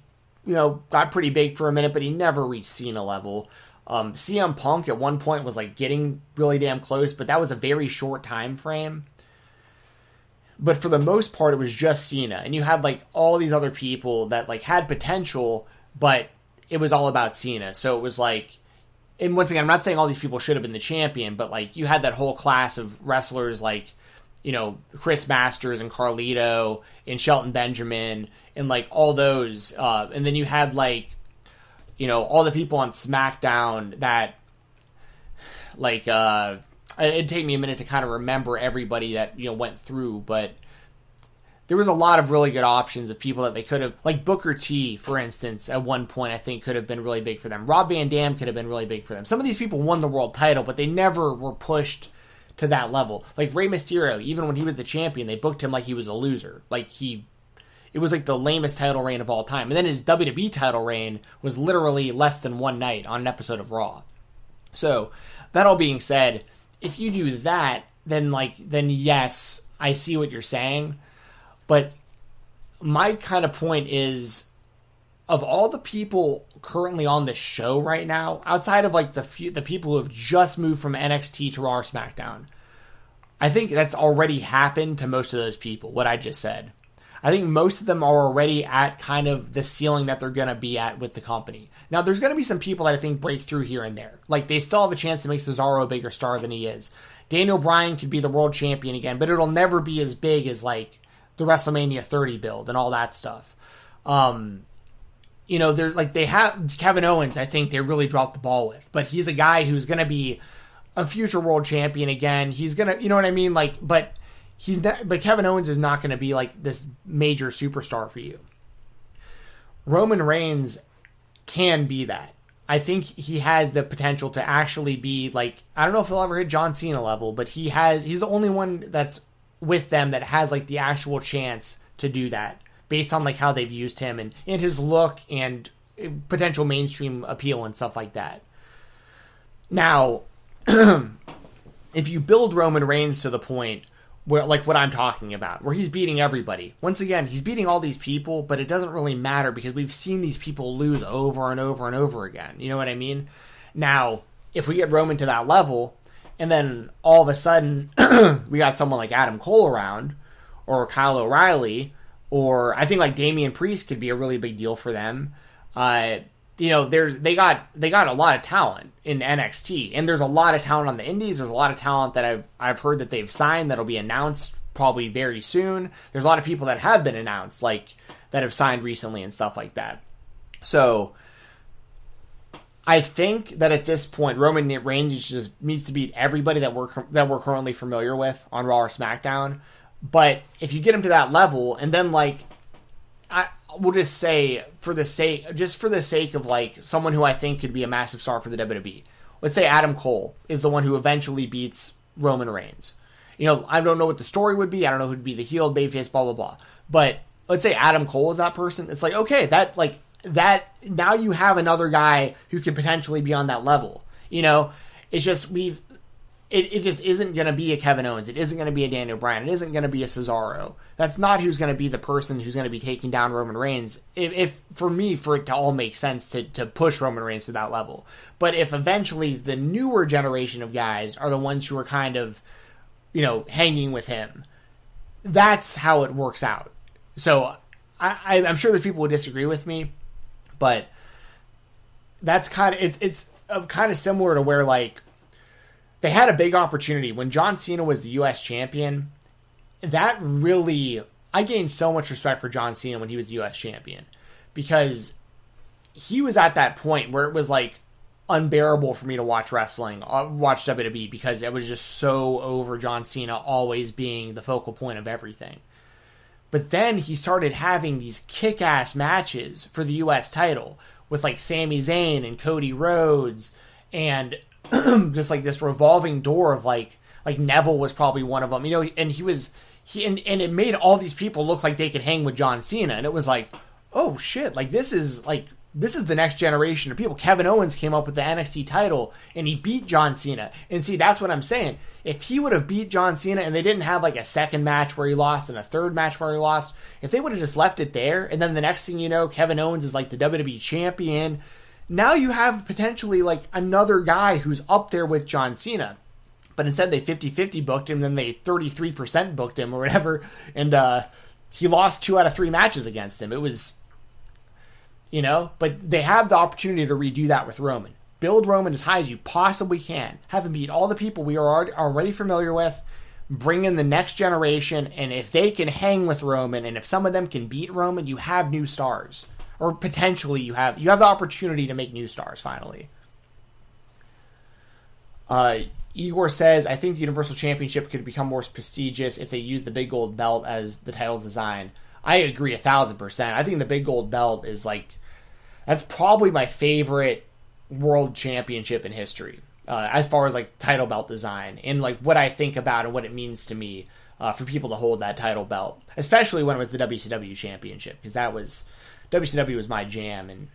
you know, got pretty big for a minute, but he never reached Cena level. Um, CM Punk at one point was like getting really damn close, but that was a very short time frame. But for the most part, it was just Cena, and you had like all these other people that like had potential, but it was all about Cena. So it was like and once again, I'm not saying all these people should have been the champion, but like you had that whole class of wrestlers like, you know, Chris Masters and Carlito and Shelton Benjamin and like all those. Uh, and then you had like, you know, all the people on SmackDown that, like, uh, it'd take me a minute to kind of remember everybody that, you know, went through, but there was a lot of really good options of people that they could have, like Booker T, for instance, at one point, I think could have been really big for them. Rob Van Dam could have been really big for them. Some of these people won the world title, but they never were pushed to that level. Like Rey Mysterio, even when he was the champion, they booked him like he was a loser. Like he, it was like the lamest title reign of all time. And then his WWE title reign was literally less than one night on an episode of Raw. So, that all being said, if you do that, then like, then yes, I see what you're saying but my kind of point is of all the people currently on the show right now, outside of like the few, the people who have just moved from NXT to Raw or SmackDown, I think that's already happened to most of those people. What I just said, I think most of them are already at kind of the ceiling that they're gonna be at with the company. Now, there's gonna be some people that I think break through here and there. Like they still have a chance to make Cesaro a bigger star than he is. Daniel Bryan could be the world champion again, but it'll never be as big as like the WrestleMania 30 build and all that stuff. Um, you know, there's like they have Kevin Owens. I think they really dropped the ball with, but he's a guy who's going to be a future world champion again. He's gonna, you know what I mean? Like, but he's not. But Kevin Owens is not going to be like this major superstar for you. Roman Reigns can be that. I think he has the potential to actually be like I don't know if he'll ever hit John Cena level, but he has. He's the only one that's with them that has like the actual chance to do that based on like how they've used him and, and his look and potential mainstream appeal and stuff like that. Now, if you build Roman Reigns to the point where like what I'm talking about, where he's beating everybody. Once again, he's beating all these people, but it doesn't really matter because we've seen these people lose over and over and over again. You know what I mean? Now, if we get Roman to that level, and then all of a sudden we got someone like Adam Cole around, or Kyle O'Reilly, or I think like Damian Priest could be a really big deal for them. Uh, you know, there's they got they got a lot of talent in NXT, and there's a lot of talent on the Indies. There's a lot of talent that I've I've heard that they've signed that'll be announced probably very soon. There's a lot of people that have been announced, like that have signed recently and stuff like that. So I think that at this point, Roman Reigns just needs to beat everybody that we're that we're currently familiar with on Raw or SmackDown. But if you get him to that level, and then like, I will just say for the sake, just for the sake of like someone who I think could be a massive star for the WWE. Let's say Adam Cole is the one who eventually beats Roman Reigns. You know, I don't know what the story would be. I don't know who'd be the heel, babyface, blah blah blah. But let's say Adam Cole is that person. It's like okay, that like that now you have another guy who could potentially be on that level. You know, it's just we've it, it just isn't going to be a Kevin Owens. It isn't going to be a Daniel Bryan. It isn't going to be a Cesaro. That's not who's going to be the person who's going to be taking down Roman Reigns. If, if, for me, for it to all make sense to, to push Roman Reigns to that level. But if eventually the newer generation of guys are the ones who are kind of, you know, hanging with him, that's how it works out. So I, I'm sure there's people who disagree with me, but that's kind of it's it's uh, kind of similar to where like they had a big opportunity when John Cena was the U.S. champion. That really, I gained so much respect for John Cena when he was the U.S. champion because he was at that point where it was like unbearable for me to watch wrestling, uh, watch WWE because it was just so over John Cena always being the focal point of everything. But then he started having these kick ass matches for the US title with like Sami Zayn and Cody Rhodes and just like this revolving door of like like Neville was probably one of them, you know, and he was he and, and it made all these people look like they could hang with John Cena and it was like, oh shit, like this is like this is the next generation of people. Kevin Owens came up with the NXT title and he beat John Cena. And see, that's what I'm saying. If he would have beat John Cena and they didn't have like a second match where he lost and a third match where he lost, if they would have just left it there and then the next thing you know, Kevin Owens is like the WWE champion, now you have potentially like another guy who's up there with John Cena. But instead they 50-50 booked him, then they 33% booked him or whatever, and uh, he lost two out of three matches against him. It was you know, but they have the opportunity to redo that with Roman. Build Roman as high as you possibly can. Have him beat all the people we are already familiar with. Bring in the next generation, and if they can hang with Roman, and if some of them can beat Roman, you have new stars, or potentially you have you have the opportunity to make new stars. Finally, uh, Igor says, I think the Universal Championship could become more prestigious if they use the big gold belt as the title design. I agree a thousand percent. I think the big gold belt is like that's probably my favorite world championship in history, uh, as far as like title belt design and like what I think about and what it means to me uh, for people to hold that title belt, especially when it was the WCW championship, because that was WCW was my jam and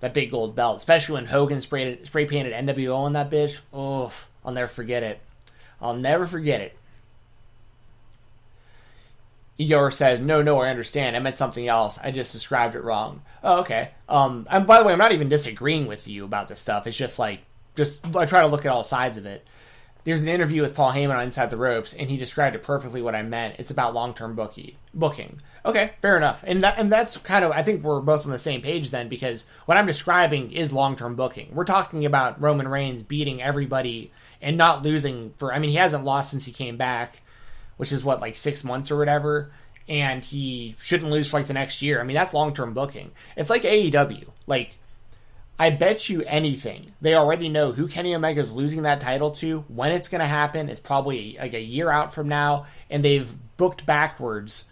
that big gold belt, especially when Hogan sprayed spray painted NWO on that bitch. Oh, I'll never forget it. I'll never forget it. Igor says, "No, no, I understand. I meant something else. I just described it wrong." Oh, okay. Um, and by the way, I'm not even disagreeing with you about this stuff. It's just like, just I try to look at all sides of it. There's an interview with Paul Heyman on Inside the Ropes, and he described it perfectly what I meant. It's about long-term bookie, booking. Okay, fair enough. And that, and that's kind of I think we're both on the same page then because what I'm describing is long-term booking. We're talking about Roman Reigns beating everybody and not losing for. I mean, he hasn't lost since he came back which is what like six months or whatever, and he shouldn't lose for like the next year. I mean, that's long term booking. It's like AEW. Like, I bet you anything they already know who Kenny Omega is losing that title to, when it's going to happen. It's probably like a year out from now, and they've booked backwards.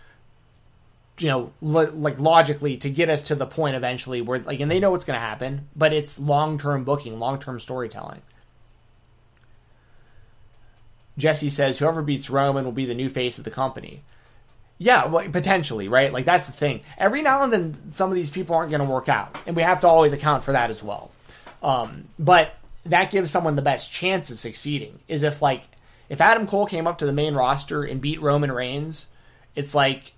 You know, lo- like logically to get us to the point eventually where, like, and they know what's going to happen, but it's long term booking, long term storytelling. Jesse says whoever beats Roman will be the new face of the company. Yeah, well, potentially, right? Like that's the thing. Every now and then, some of these people aren't going to work out, and we have to always account for that as well. Um, but that gives someone the best chance of succeeding. Is if like if Adam Cole came up to the main roster and beat Roman Reigns, it's like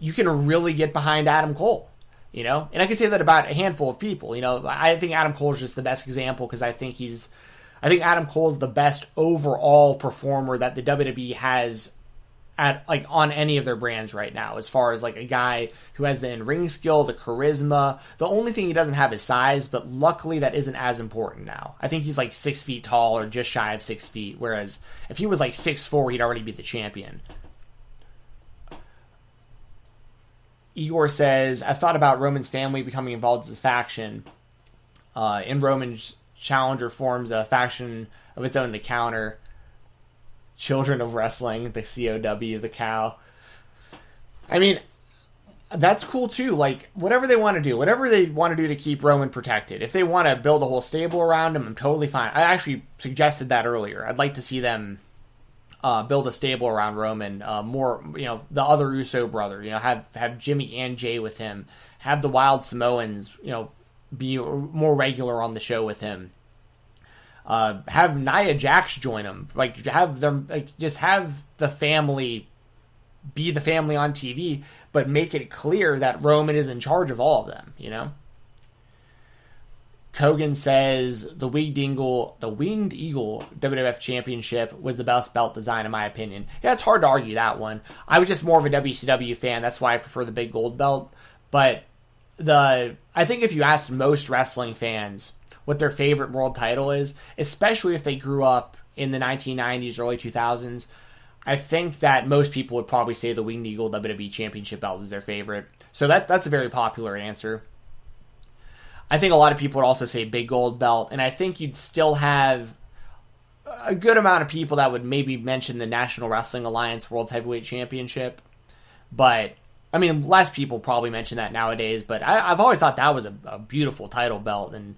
you can really get behind Adam Cole. You know, and I can say that about a handful of people. You know, I think Adam Cole is just the best example because I think he's I think Adam Cole is the best overall performer that the WWE has at like on any of their brands right now as far as like a guy who has the in-ring skill, the charisma. The only thing he doesn't have is size, but luckily that isn't as important now. I think he's like six feet tall or just shy of six feet, whereas if he was like six four, he'd already be the champion. Igor says, I've thought about Roman's family becoming involved as a faction. Uh, in Roman's Challenger forms a faction of its own to counter Children of Wrestling, the COW, the cow. I mean, that's cool too. Like whatever they want to do, whatever they want to do to keep Roman protected. If they want to build a whole stable around him, I'm totally fine. I actually suggested that earlier. I'd like to see them uh, build a stable around Roman. Uh, more, you know, the other Uso brother. You know, have have Jimmy and Jey with him. Have the Wild Samoans. You know, be more regular on the show with him. Uh, have Nia Jax join them. like have them, like just have the family be the family on TV, but make it clear that Roman is in charge of all of them. You know. Kogan says the winged eagle, the winged eagle WWF Championship was the best belt design in my opinion. Yeah, it's hard to argue that one. I was just more of a WCW fan. That's why I prefer the big gold belt. But the I think if you asked most wrestling fans what their favorite world title is, especially if they grew up in the 1990s, early 2000s, I think that most people would probably say the Winged Eagle WWE Championship belt is their favorite. So that that's a very popular answer. I think a lot of people would also say big gold belt, and I think you'd still have a good amount of people that would maybe mention the National Wrestling Alliance World Heavyweight Championship. But I mean, less people probably mention that nowadays. But I, have always thought that was a, a beautiful title belt, and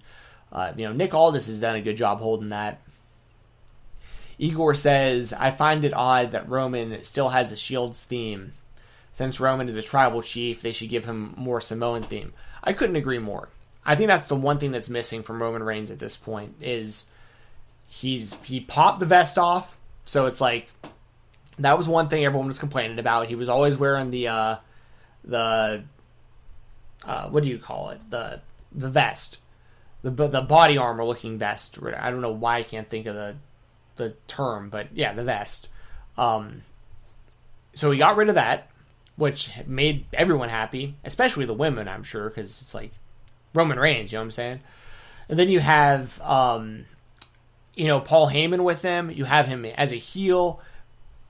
uh, you know Nick Aldis has done a good job holding that. Igor says, I find it odd that Roman still has a Shields theme. Since Roman is a tribal chief, they should give him more Samoan theme. I couldn't agree more. I think that's the one thing that's missing from Roman Reigns at this point is he's he popped the vest off, so it's like that was one thing everyone was complaining about. He was always wearing the uh the uh what do you call it? The the vest. The the body armor looking vest. I don't know why I can't think of the the term, but yeah, the vest. Um so he got rid of that, which made everyone happy, especially the women, I'm sure, because it's like Roman Reigns, you know what I'm saying? And then you have um you know, Paul Heyman with them. You have him as a heel.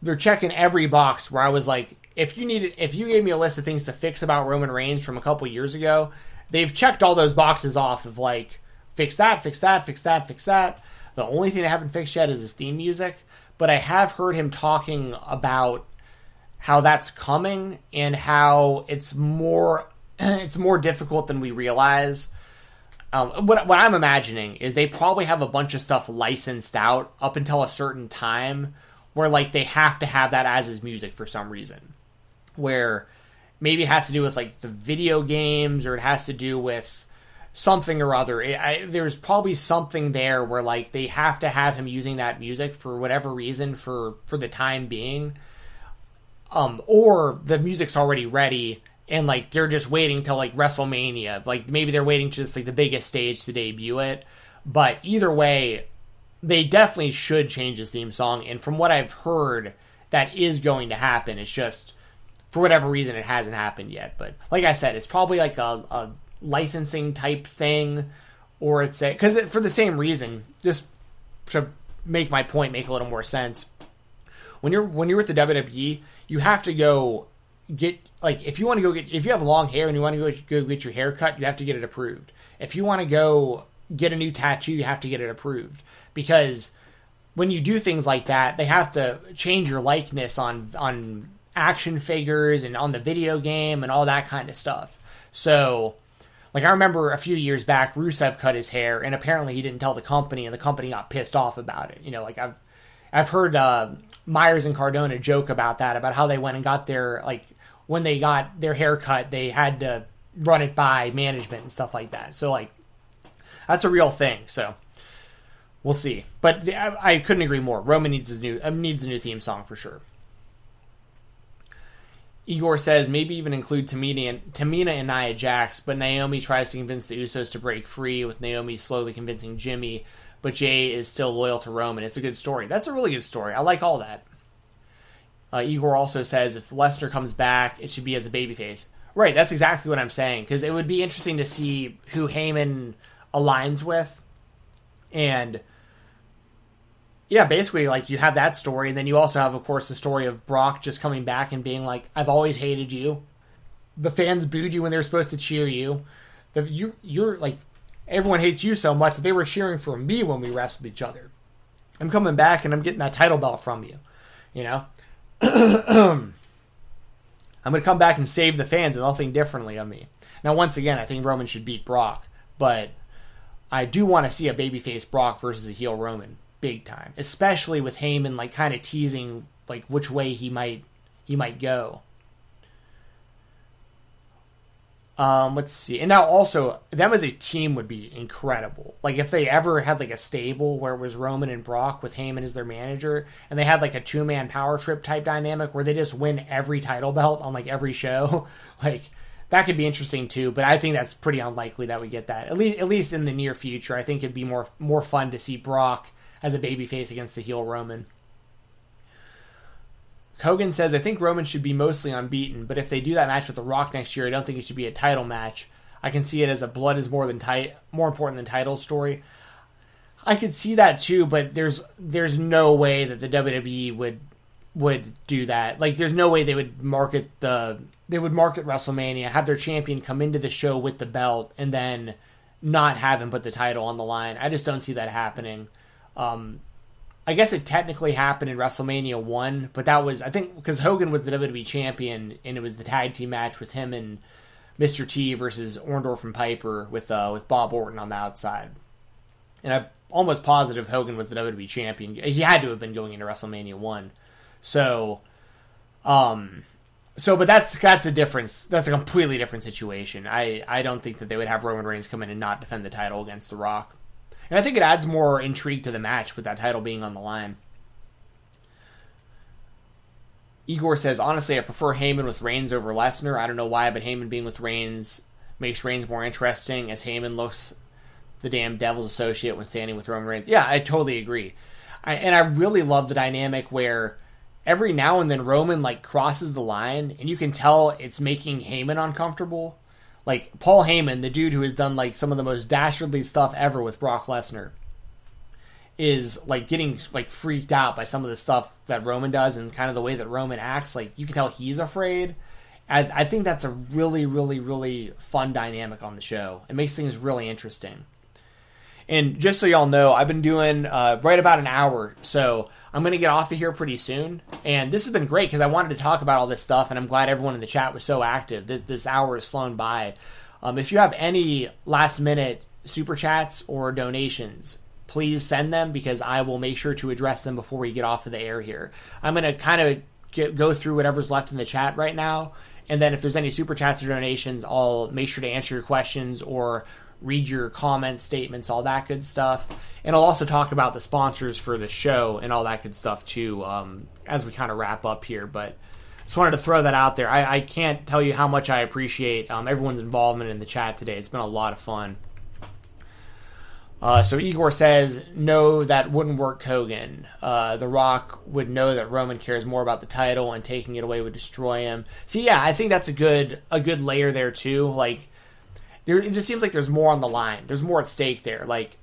They're checking every box where I was like, if you needed, if you gave me a list of things to fix about Roman Reigns from a couple years ago, they've checked all those boxes off of like, fix that, fix that, fix that, fix that. The only thing they haven't fixed yet is his theme music, but I have heard him talking about how that's coming and how it's more it's more difficult than we realize um, what, what I'm imagining is they probably have a bunch of stuff licensed out up until a certain time where like they have to have that as his music for some reason. Where maybe it has to do with like the video games or it has to do with something or other. It, I, there's probably something there where like they have to have him using that music for whatever reason for for the time being. Um, or the music's already ready and like they're just waiting till like WrestleMania. Like maybe they're waiting to just like the biggest stage to debut it. But either way, they definitely should change his theme song. And from what I've heard, that is going to happen. It's just for whatever reason it hasn't happened yet. But like I said, it's probably like a, a licensing type thing, or it's a because for the same reason, just to make my point make a little more sense. When you're when you're with the WWE, you have to go get like if you want to go get if you have long hair and you want to go, go get your hair cut, you have to get it approved. If you want to go get a new tattoo, you have to get it approved because when you do things like that, they have to change your likeness on on action figures and on the video game and all that kind of stuff. So, like I remember a few years back, Rusev cut his hair, and apparently he didn't tell the company, and the company got pissed off about it. You know, like I've I've heard uh, Myers and Cardona joke about that, about how they went and got their like when they got their haircut, they had to run it by management and stuff like that. So like that's a real thing. So we'll see. But I, I couldn't agree more. Roman needs his new uh, needs a new theme song for sure. Igor says maybe even include Tamina and, Tamina and Nia Jax, but Naomi tries to convince the Usos to break free, with Naomi slowly convincing Jimmy, but Jey is still loyal to Roman. It's a good story. That's a really good story. I like all that. Uh, Igor also says if Lesnar comes back, it should be as a babyface. Right, that's exactly what I'm saying because it would be interesting to see who Heyman aligns with, and yeah, basically like you have that story, and then you also have, of course, the story of Brock just coming back and being like, "I've always hated you." The fans booed you when they were supposed to cheer you. The, you you're like everyone hates you so much that they were cheering for me when we wrestled each other. I'm coming back and I'm getting that title belt from you. You know, I'm going to come back and save the fans, and they'll think differently of me. Now, once again, I think Roman should beat Brock, but I do want to see a babyface Brock versus a heel Roman, big time. Especially with Heyman like kind of teasing like which way he might he might go. Um, let's see. And now also them as a team would be incredible. Like if they ever had like a stable where it was Roman and Brock with Heyman as their manager, and they had like a two man power trip type dynamic where they just win every title belt on like every show. like that could be interesting too. But I think that's pretty unlikely that we get that at least at least in the near future. I think it'd be more more fun to see Brock as a babyface against the heel Roman. Hogan says, I think Roman should be mostly unbeaten, but if they do that match with The Rock next year, I don't think it should be a title match. I can see it as a blood is more than tight, more important than title story. I could see that too, but there's there's no way that the WWE would would do that. Like there's no way they would market the they would market WrestleMania, have their champion come into the show with the belt, and then not have him put the title on the line. I just don't see that happening. Um, I guess it technically happened in WrestleMania one, but that was I think because Hogan was the WWE champion and it was the tag team match with him and Mr. T versus Orndorff and Piper with uh, with Bob Orton on the outside. And I'm almost positive Hogan was the WWE champion. He had to have been going into WrestleMania one. So, um, so but that's that's a difference. That's a completely different situation. I I don't think that they would have Roman Reigns come in and not defend the title against The Rock. And I think it adds more intrigue to the match with that title being on the line. Igor says, honestly, I prefer Heyman with Reigns over Lesnar. I don't know why, but Heyman being with Reigns makes Reigns more interesting as Heyman looks the damn devil's associate when standing with Roman Reigns. Yeah, I totally agree. I, and I really love the dynamic where every now and then Roman like crosses the line and you can tell it's making Heyman uncomfortable like Paul Heyman, the dude who has done like some of the most dastardly stuff ever with Brock Lesnar, is like getting like freaked out by some of the stuff that Roman does and kind of the way that Roman acts. Like you can tell he's afraid. I, I think that's a really, really, really fun dynamic on the show. It makes things really interesting. And just so y'all know, I've been doing uh, right about an hour, so I'm going to get off of here pretty soon. And this has been great because I wanted to talk about all this stuff, and I'm glad everyone in the chat was so active. This, this hour has flown by. Um, if you have any last minute super chats or donations, please send them because I will make sure to address them before we get off of the air here. I'm going to kind of go through whatever's left in the chat right now. And then if there's any super chats or donations, I'll make sure to answer your questions or read your comments, statements, all that good stuff. And I'll also talk about the sponsors for the show and all that good stuff too um, as we kind of wrap up here. But just wanted to throw that out there. I, I can't tell you how much I appreciate um, everyone's involvement in the chat today. It's been a lot of fun. Uh, so Igor says, no, that wouldn't work, Hogan. Uh, the Rock would know that Roman cares more about the title, and taking it away would destroy him. See, yeah, I think that's a good a good layer there too. Like there it just seems like there's more on the line. There's more at stake there. Like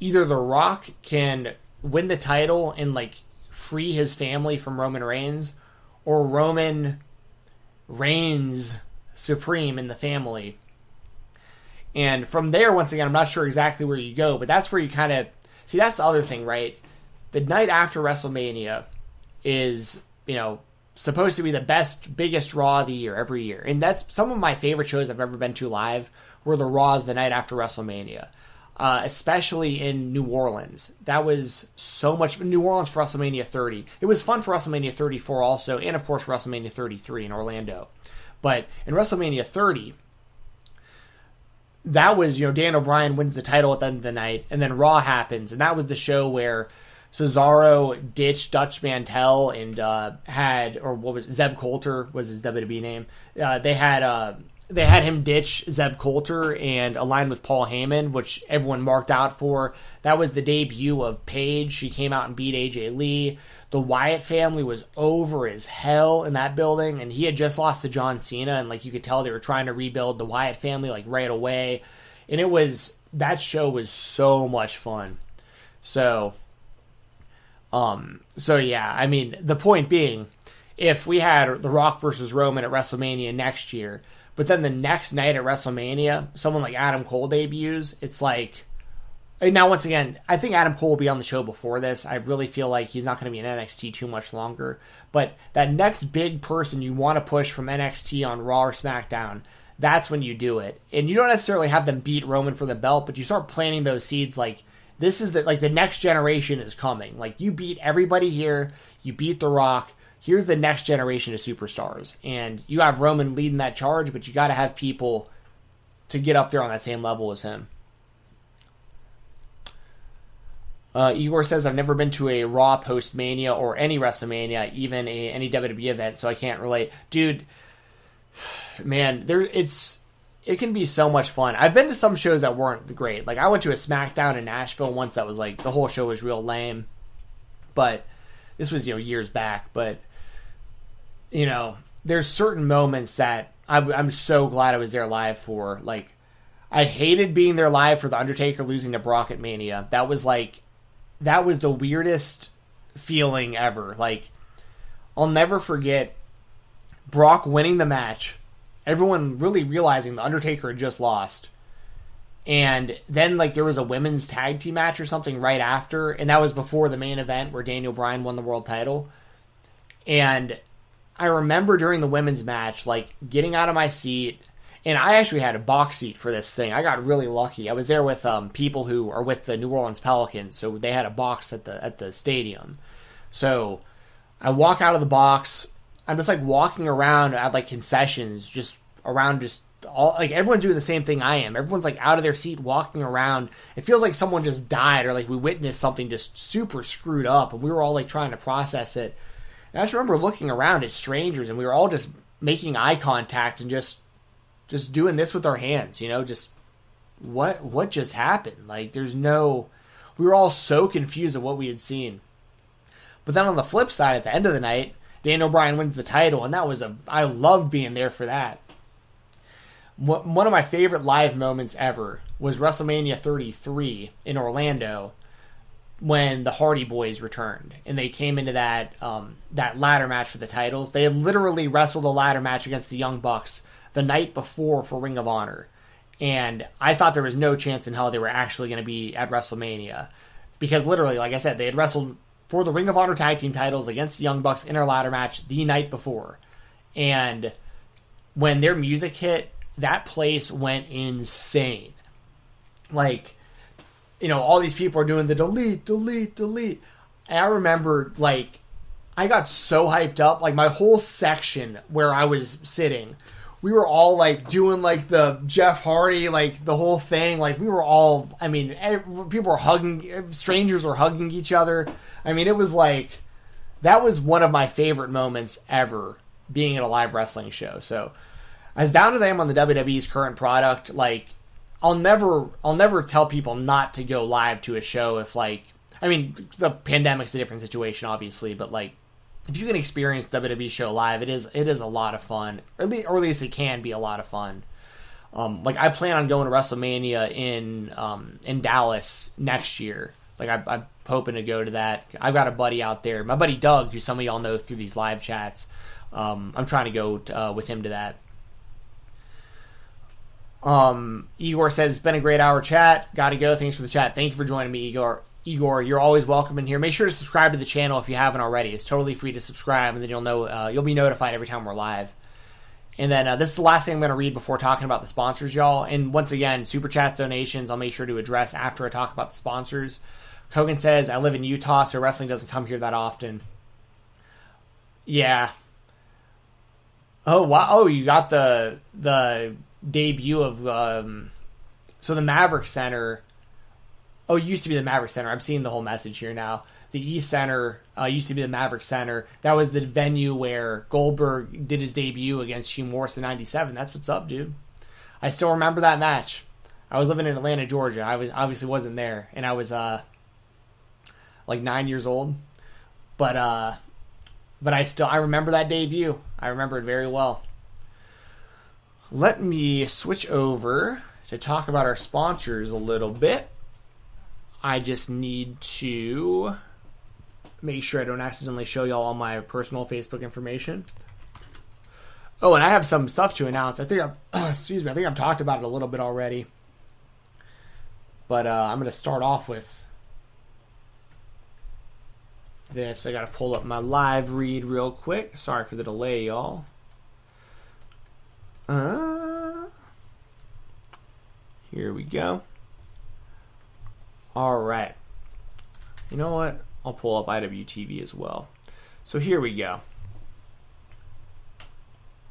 either The Rock can win the title and like free his family from Roman Reigns, or Roman reigns supreme in the family. And from there, once again, I'm not sure exactly where you go, but that's where you kind of see. That's the other thing, right? The night after WrestleMania is, you know, supposed to be the best, biggest Raw of the year every year. And that's some of my favorite shows I've ever been to live were the Raws the night after WrestleMania. Uh, especially in New Orleans. That was so much. New Orleans for WrestleMania 30. It was fun for WrestleMania 34 also, and of course WrestleMania 33 in Orlando. But in WrestleMania 30, that was, you know, Daniel Bryan wins the title at the end of the night, and then Raw happens, and that was the show where Cesaro ditched Dutch Mantell and uh, had, or what was it, Zeb Colter was his WWE name. Uh, they had uh, they had him ditch Zeb Colter and align with Paul Heyman, which everyone marked out for. That was the debut of Paige. She came out and beat AJ Lee. The Wyatt family was over as hell in that building, and he had just lost to John Cena, and like you could tell they were trying to rebuild the Wyatt family like right away. And it was that show was so much fun. So um, so yeah, I mean, the point being, if we had The Rock versus Roman at WrestleMania next year, but then the next night at WrestleMania, someone like Adam Cole debuts, it's like. now, once again, I think Adam Cole will be on the show before this. I really feel like he's not going to be in NXT too much longer. But that next big person you want to push from NXT on Raw or SmackDown, that's when you do it. And you don't necessarily have them beat Roman for the belt, but you start planting those seeds like this is the like the next generation is coming. Like you beat everybody here, you beat The Rock. Here's the next generation of superstars, and you have Roman leading that charge, but you got to have people to get up there on that same level as him. Uh, Igor says, I've never been to a Raw post Mania or any WrestleMania, even a, any WWE event, so I can't relate. Dude, man, there it's it can be so much fun. I've been to some shows that weren't great. Like I went to a SmackDown in Nashville once that was like the whole show was real lame. But this was you know years back. But you know, there's certain moments that I'm, I'm so glad I was there live for. Like I hated being there live for the Undertaker losing to Brock at Mania. That was like that was the weirdest feeling ever. Like I'll never forget Brock winning the match everyone really realizing the Undertaker had just lost, And then like there was a women's tag team match or something right after, and that was before the main event where Daniel Bryan won the world title. And I remember during the women's match, like getting out of my seat, and I actually had a box seat for this thing. I got really lucky. I was there with um, people who are with the New Orleans Pelicans, so they had a box at the at the stadium. So I walk out of the box. I'm just like walking around at like concessions, just around just all like everyone's doing the same thing I am. Everyone's like out of their seat walking around. It feels like someone just died or like we witnessed something just super screwed up and we were all like trying to process it. And I just remember looking around at strangers and we were all just making eye contact and just just doing this with our hands, you know, just what what just happened? Like there's no we were all so confused at what we had seen. But then on the flip side, at the end of the night, Daniel Bryan wins the title, and that was a I loved being there for that. One of my favorite live moments ever was WrestleMania 33 in Orlando when the Hardy Boys returned and they came into that um, that ladder match for the titles. They literally wrestled a ladder match against the Young Bucks the night before for Ring of Honor. And I thought there was no chance in hell they were actually going to be at WrestleMania. Because literally, like I said, they had wrestled for the Ring of Honor tag team titles against the Young Bucks in our ladder match the night before. And when their music hit, that place went insane. Like, you know, all these people are doing the delete, delete, delete. And I remember, like, I got so hyped up. Like, my whole section where I was sitting we were all like doing like the Jeff Hardy, like the whole thing. Like we were all, I mean, people were hugging, strangers were hugging each other. I mean, it was like that was one of my favorite moments ever being at a live wrestling show. So, as down as I am on the WWE's current product, like I'll never, I'll never tell people not to go live to a show if like, I mean, the pandemic's a different situation, obviously, but like if you can experience WWE show live, it is it is a lot of fun, or at least, or at least it can be a lot of fun. Um, like I plan on going to WrestleMania in um, in Dallas next year. Like I, am hoping to go to that. I've got a buddy out there, my buddy Doug, who some of y'all know through these live chats. Um, I'm trying to go to, uh, with him to that. Um, Igor says it's been a great hour chat. Got to go. Thanks for the chat. Thank you for joining me, Igor. Igor, you're always welcome in here. Make sure to subscribe to the channel if you haven't already. It's totally free to subscribe, and then you'll know uh, you'll be notified every time we're live. And then uh, this is the last thing I'm going to read before talking about the sponsors, y'all. And once again, super chats donations I'll make sure to address after I talk about the sponsors. Kogan says I live in Utah, so wrestling doesn't come here that often. Yeah. Oh wow! Oh, you got the the debut of um, so the Maverik Center Oh, it used to be the Maverik Center. I'm seeing the whole message here now. The East Center uh, used to be the Maverik Center. That was the venue where Goldberg did his debut against Hugh Morris in '97. That's what's up, dude. I still remember that match. I was living in Atlanta, Georgia. I was obviously wasn't there, and I was uh like nine years old. But uh, but I still I remember that debut. I remember it very well. Let me switch over to talk about our sponsors a little bit. I just need to make sure I don't accidentally show y'all all my personal Facebook information. Oh, and I have some stuff to announce. I think I've, excuse me, I think I've talked about it a little bit already. But uh, I'm going to start off with this. I got to pull up my live read real quick. Sorry for the delay, y'all. Uh, here we go. All right. You know what? I'll pull up IWTV as well. So here we go.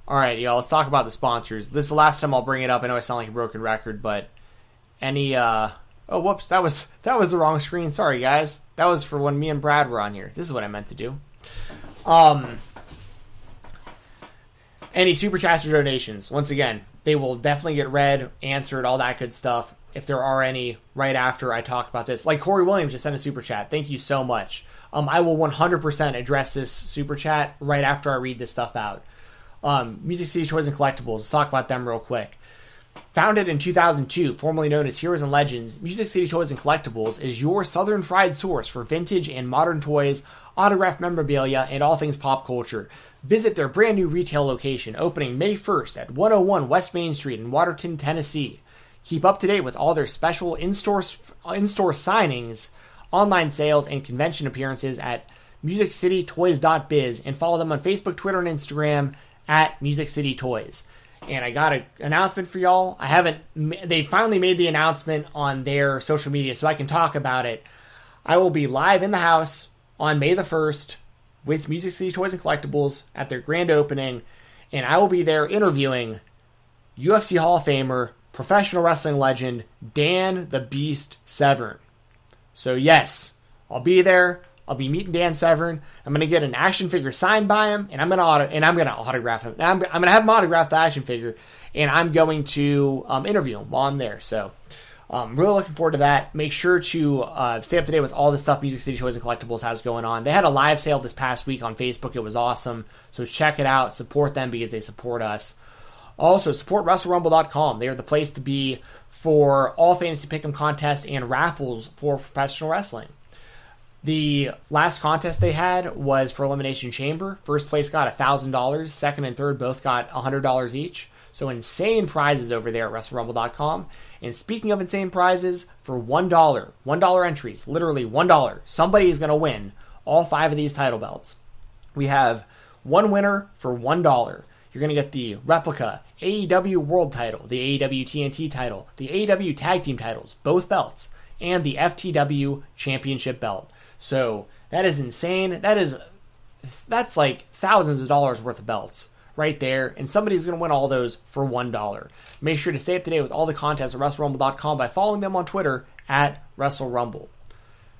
All right, y'all. Let's talk about the sponsors. This is the last time I'll bring it up. I know I sound like a broken record, but any uh oh whoops that was that was the wrong screen. Sorry guys. That was for when me and Brad were on here. This is what I meant to do. Um any super chats or donations, once again, they will definitely get read, answered, all that good stuff if there are any right after I talk about this. Like Corey Williams just sent a super chat. Thank you so much. Um, I will 100% address this super chat right after I read this stuff out. Um, Music City Toys and Collectibles. Let's talk about them real quick. Founded in 2002, formerly known as Heroes and Legends, Music City Toys and Collectibles is your southern fried source for vintage and modern toys, autographed memorabilia, and all things pop culture. Visit their brand new retail location opening May 1st at 101 West Main Street in Watertown, Tennessee. Keep up to date with all their special in-store in-store signings, online sales, and convention appearances at MusicCityToys.biz and follow them on Facebook, Twitter, and Instagram at Music City Toys. And I got an announcement for y'all. I haven't. They finally made the announcement on their social media, so I can talk about it. I will be live in the house on May the first with Music City Toys and Collectibles at their grand opening, and I will be there interviewing UFC Hall of Famer, professional wrestling legend Dan the Beast Severn. So yes, I'll be there. I'll be meeting Dan Severn. I'm gonna get an action figure signed by him, and I'm gonna auto- and I'm gonna autograph him. I'm, I'm, gonna have him autograph the action figure, and I'm going to um, interview him while I'm there. So, um, really looking forward to that. Make sure to uh, stay up to date with all the stuff Music City Toys and Collectibles has going on. They had a live sale this past week on Facebook. It was awesome. So check it out. Support them because they support us. Also, support WrestleRumble.com. They are the place to be for all fantasy pick'em contests and raffles for professional wrestling. The last contest they had was for Elimination Chamber. First place got $1,000. Second and third both got $100 each. So insane prizes over there at WrestleRumble.com. And speaking of insane prizes, for $1, $1 entries, literally $1, somebody is going to win all five of these title belts. We have one winner for $1. You're going to get the replica AEW World title, the AEW TNT title, the AEW Tag Team titles, both belts, and the FTW Championship belt. So that is insane. That is that's like thousands of dollars worth of belts right there, and somebody's going to win all those for one dollar. Make sure to stay up to date with all the contests at WrestleRumble.com by following them on Twitter at WrestleRumble.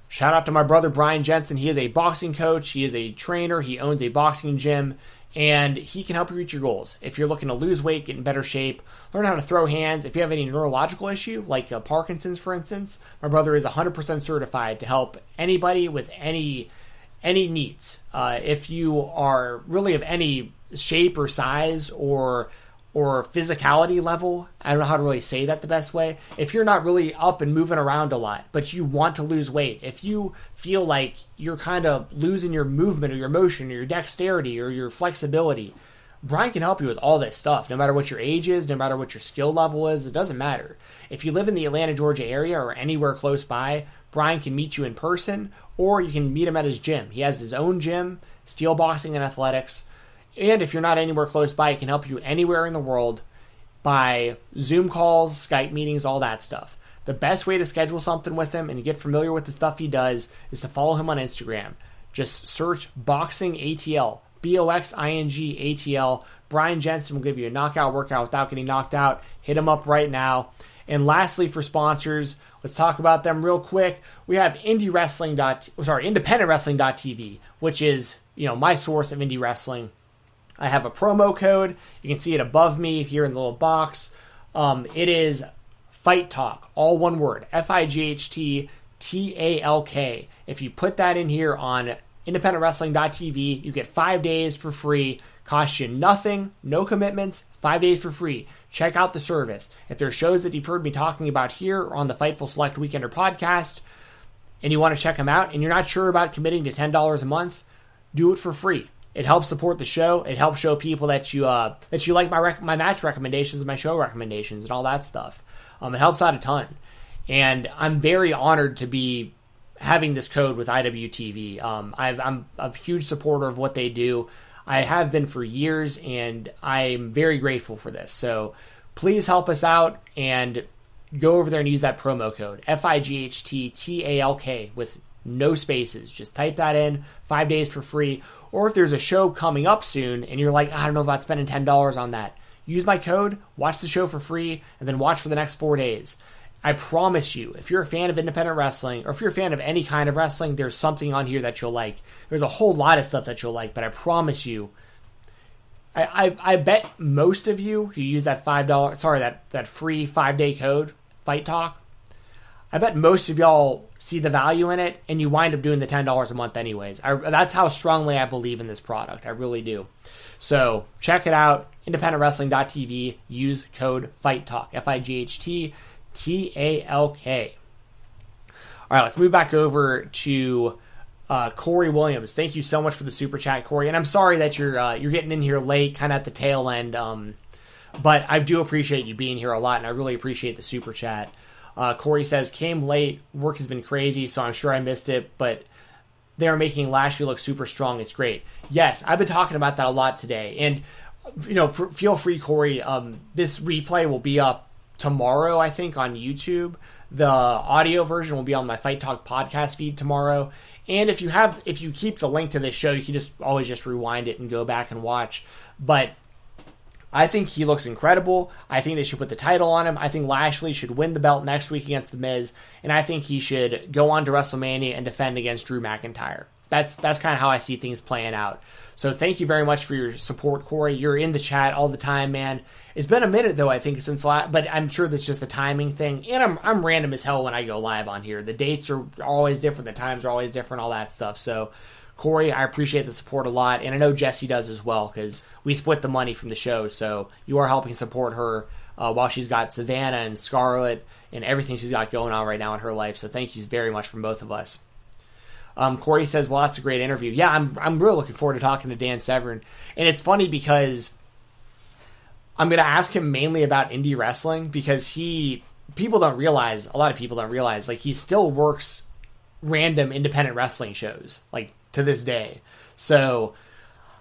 Shout out to my brother Brian Jensen. He is a boxing coach. He is a trainer. He owns a boxing gym and he can help you reach your goals. If you're looking to lose weight, get in better shape, learn how to throw hands, if you have any neurological issue, like uh, Parkinson's, for instance, my brother is 100% certified to help anybody with any any needs. Uh, if you are really of any shape or size or or physicality level. I don't know how to really say that the best way. If you're not really up and moving around a lot, but you want to lose weight, if you feel like you're kind of losing your movement or your motion or your dexterity or your flexibility, Brian can help you with all this stuff, no matter what your age is, no matter what your skill level is, it doesn't matter. If you live in the Atlanta, Georgia area or anywhere close by, Brian can meet you in person or you can meet him at his gym. He has his own gym, steel boxing and athletics. And if you're not anywhere close by, it can help you anywhere in the world by Zoom calls, Skype meetings, all that stuff. The best way to schedule something with him and get familiar with the stuff he does is to follow him on Instagram. Just search Boxing ATL, B O X I N G A T L. Brian Jensen will give you a knockout workout without getting knocked out. Hit him up right now. And lastly, for sponsors, let's talk about them real quick. We have indie wrestling. Sorry, independent wrestling.tv, which is you know my source of indie wrestling. I have a promo code. You can see it above me here in the little box. Um, it is Fight Talk, all one word F I G H T T A L K. If you put that in here on independentwrestling.tv, you get five days for free. Costs you nothing, no commitments, five days for free. Check out the service. If there are shows that you've heard me talking about here on the Fightful Select Weekender podcast, and you want to check them out, and you're not sure about committing to $10 a month, do it for free. It helps support the show. It helps show people that you uh, that you like my rec- my match recommendations and my show recommendations and all that stuff. Um, it helps out a ton, and I'm very honored to be having this code with IWTV. Um, i am a huge supporter of what they do. I have been for years, and I'm very grateful for this. So please help us out and go over there and use that promo code F I G H T T A L K with no spaces. Just type that in, five days for free or if there's a show coming up soon and you're like, I don't know about spending $10 on that, use my code, watch the show for free, and then watch for the next four days. I promise you, if you're a fan of independent wrestling, or if you're a fan of any kind of wrestling, there's something on here that you'll like. There's a whole lot of stuff that you'll like, but I promise you, I, I, I bet most of you who use that five dollar sorry that that free five day code Fight Talk I bet most of y'all see the value in it and you wind up doing the $10 a month anyways. I, that's how strongly I believe in this product. I really do. So check it out. IndependentWrestling.tv. Use code Fight Talk. F I G H T T A L K. All right, let's move back over to uh, Corey Williams. Thank you so much for the super chat, Corey. And I'm sorry that you're uh, you're getting in here late, kind of at the tail end. Um, But I do appreciate you being here a lot, and I really appreciate the super chat. Uh, Corey says, came late. Work has been crazy, so I'm sure I missed it, but they are making Lashley look super strong. It's great. Yes, I've been talking about that a lot today. And, you know, feel free, Corey. Um, this replay will be up tomorrow, I think, on YouTube. The audio version will be on my Fight Talk podcast feed tomorrow. And if you have, if you keep the link to this show, you can just always just rewind it and go back and watch. But I think he looks incredible. I think they should put the title on him. I think Lashley should win the belt next week against The Miz, and I think he should go on to WrestleMania and defend against Drew McIntyre. That's that's kind of how I see things playing out. So thank you very much for your support, Corey. You're in the chat all the time, man. It's been a minute though, I think, since last, but I'm sure that's just a timing thing. And I'm I'm random as hell when I go live on here. The dates are always different, the times are always different, all that stuff. So Corey, I appreciate the support a lot, and I know Jesse does as well because we split the money from the show. So you are helping support her uh, while she's got Savannah and Scarlett and everything she's got going on right now in her life. So thank you very much from both of us. Um, Corey says, "Well, that's a great interview. Yeah, I'm I'm really looking forward to talking to Dan Severn, and it's funny because I'm going to ask him mainly about indie wrestling because he people don't realize a lot of people don't realize like he still works random independent wrestling shows like to this day. So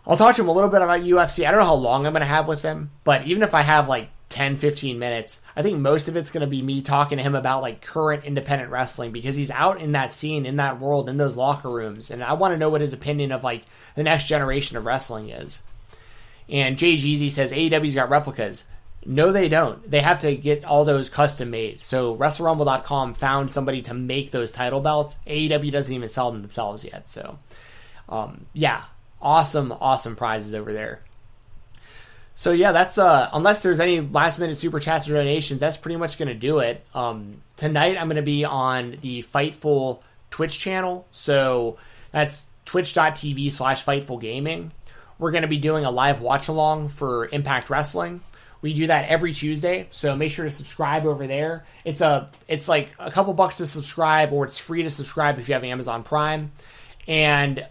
I'll talk to him a little bit about UFC. I don't know how long I'm going to have with him, but even if I have like 10, 15 minutes, I think most of it's going to be me talking to him about like current independent wrestling because he's out in that scene, in that world, in those locker rooms. And I want to know what his opinion of like the next generation of wrestling is. And Jay Jeezy says AEW's got replicas. No, they don't. They have to get all those custom made. So WrestleRumble.com found somebody to make those title belts. AEW doesn't even sell them themselves yet. So, um, yeah, awesome, awesome prizes over there. So yeah, that's uh, unless there's any last minute super chats or donations, that's pretty much to do it. Um, tonight I'm to be on the Fightful Twitch channel. So that's twitch.tv slash Fightful Gaming. We're to be doing a live watch along for Impact Wrestling. We do that every Tuesday, so make sure to subscribe over there. It's a it's like a couple bucks to subscribe, or it's free to subscribe if you have Amazon Prime, and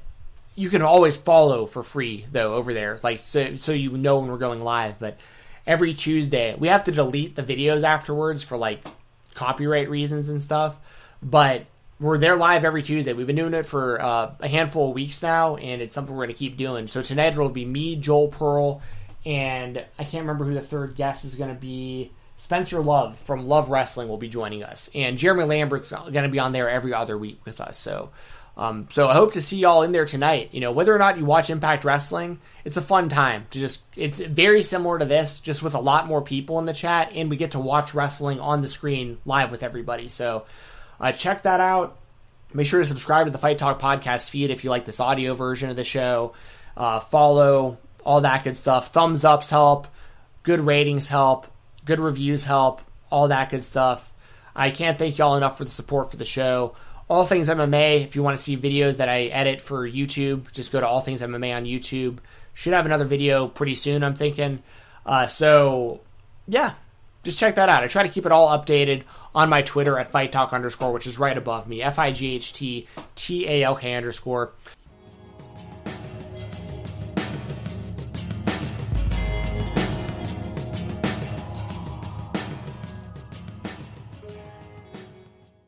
you can always follow for free though over there, like so so you know when we're going live. But every Tuesday we have to delete the videos afterwards for like copyright reasons and stuff, but we're there live every Tuesday. We've been doing it for uh, a handful of weeks now, and it's something we're going to keep doing. So tonight it'll be me, Joel Pearl, and I can't remember who the third guest is going to be. Spencer Love from Love Wrestling will be joining us, and Jeremy Lambert's going to be on there every other week with us. So, um, so I hope to see y'all in there tonight. You know, whether or not you watch Impact Wrestling, it's a fun time to just. It's very similar to this, just with a lot more people in the chat, and we get to watch wrestling on the screen live with everybody. So, uh, check that out. Make sure to subscribe to the Fight Talk podcast feed if you like this audio version of the show. Uh, follow all that good stuff. Thumbs ups help, good ratings help, good reviews help, all that good stuff. I can't thank y'all enough for the support for the show. All Things MMA, if you want to see videos that I edit for YouTube, just go to All Things MMA on YouTube. Should have another video pretty soon, I'm thinking. Uh, so, yeah, just check that out. I try to keep it all updated on my Twitter at Fight Talk underscore, which is right above me, F I G H T T A L K underscore.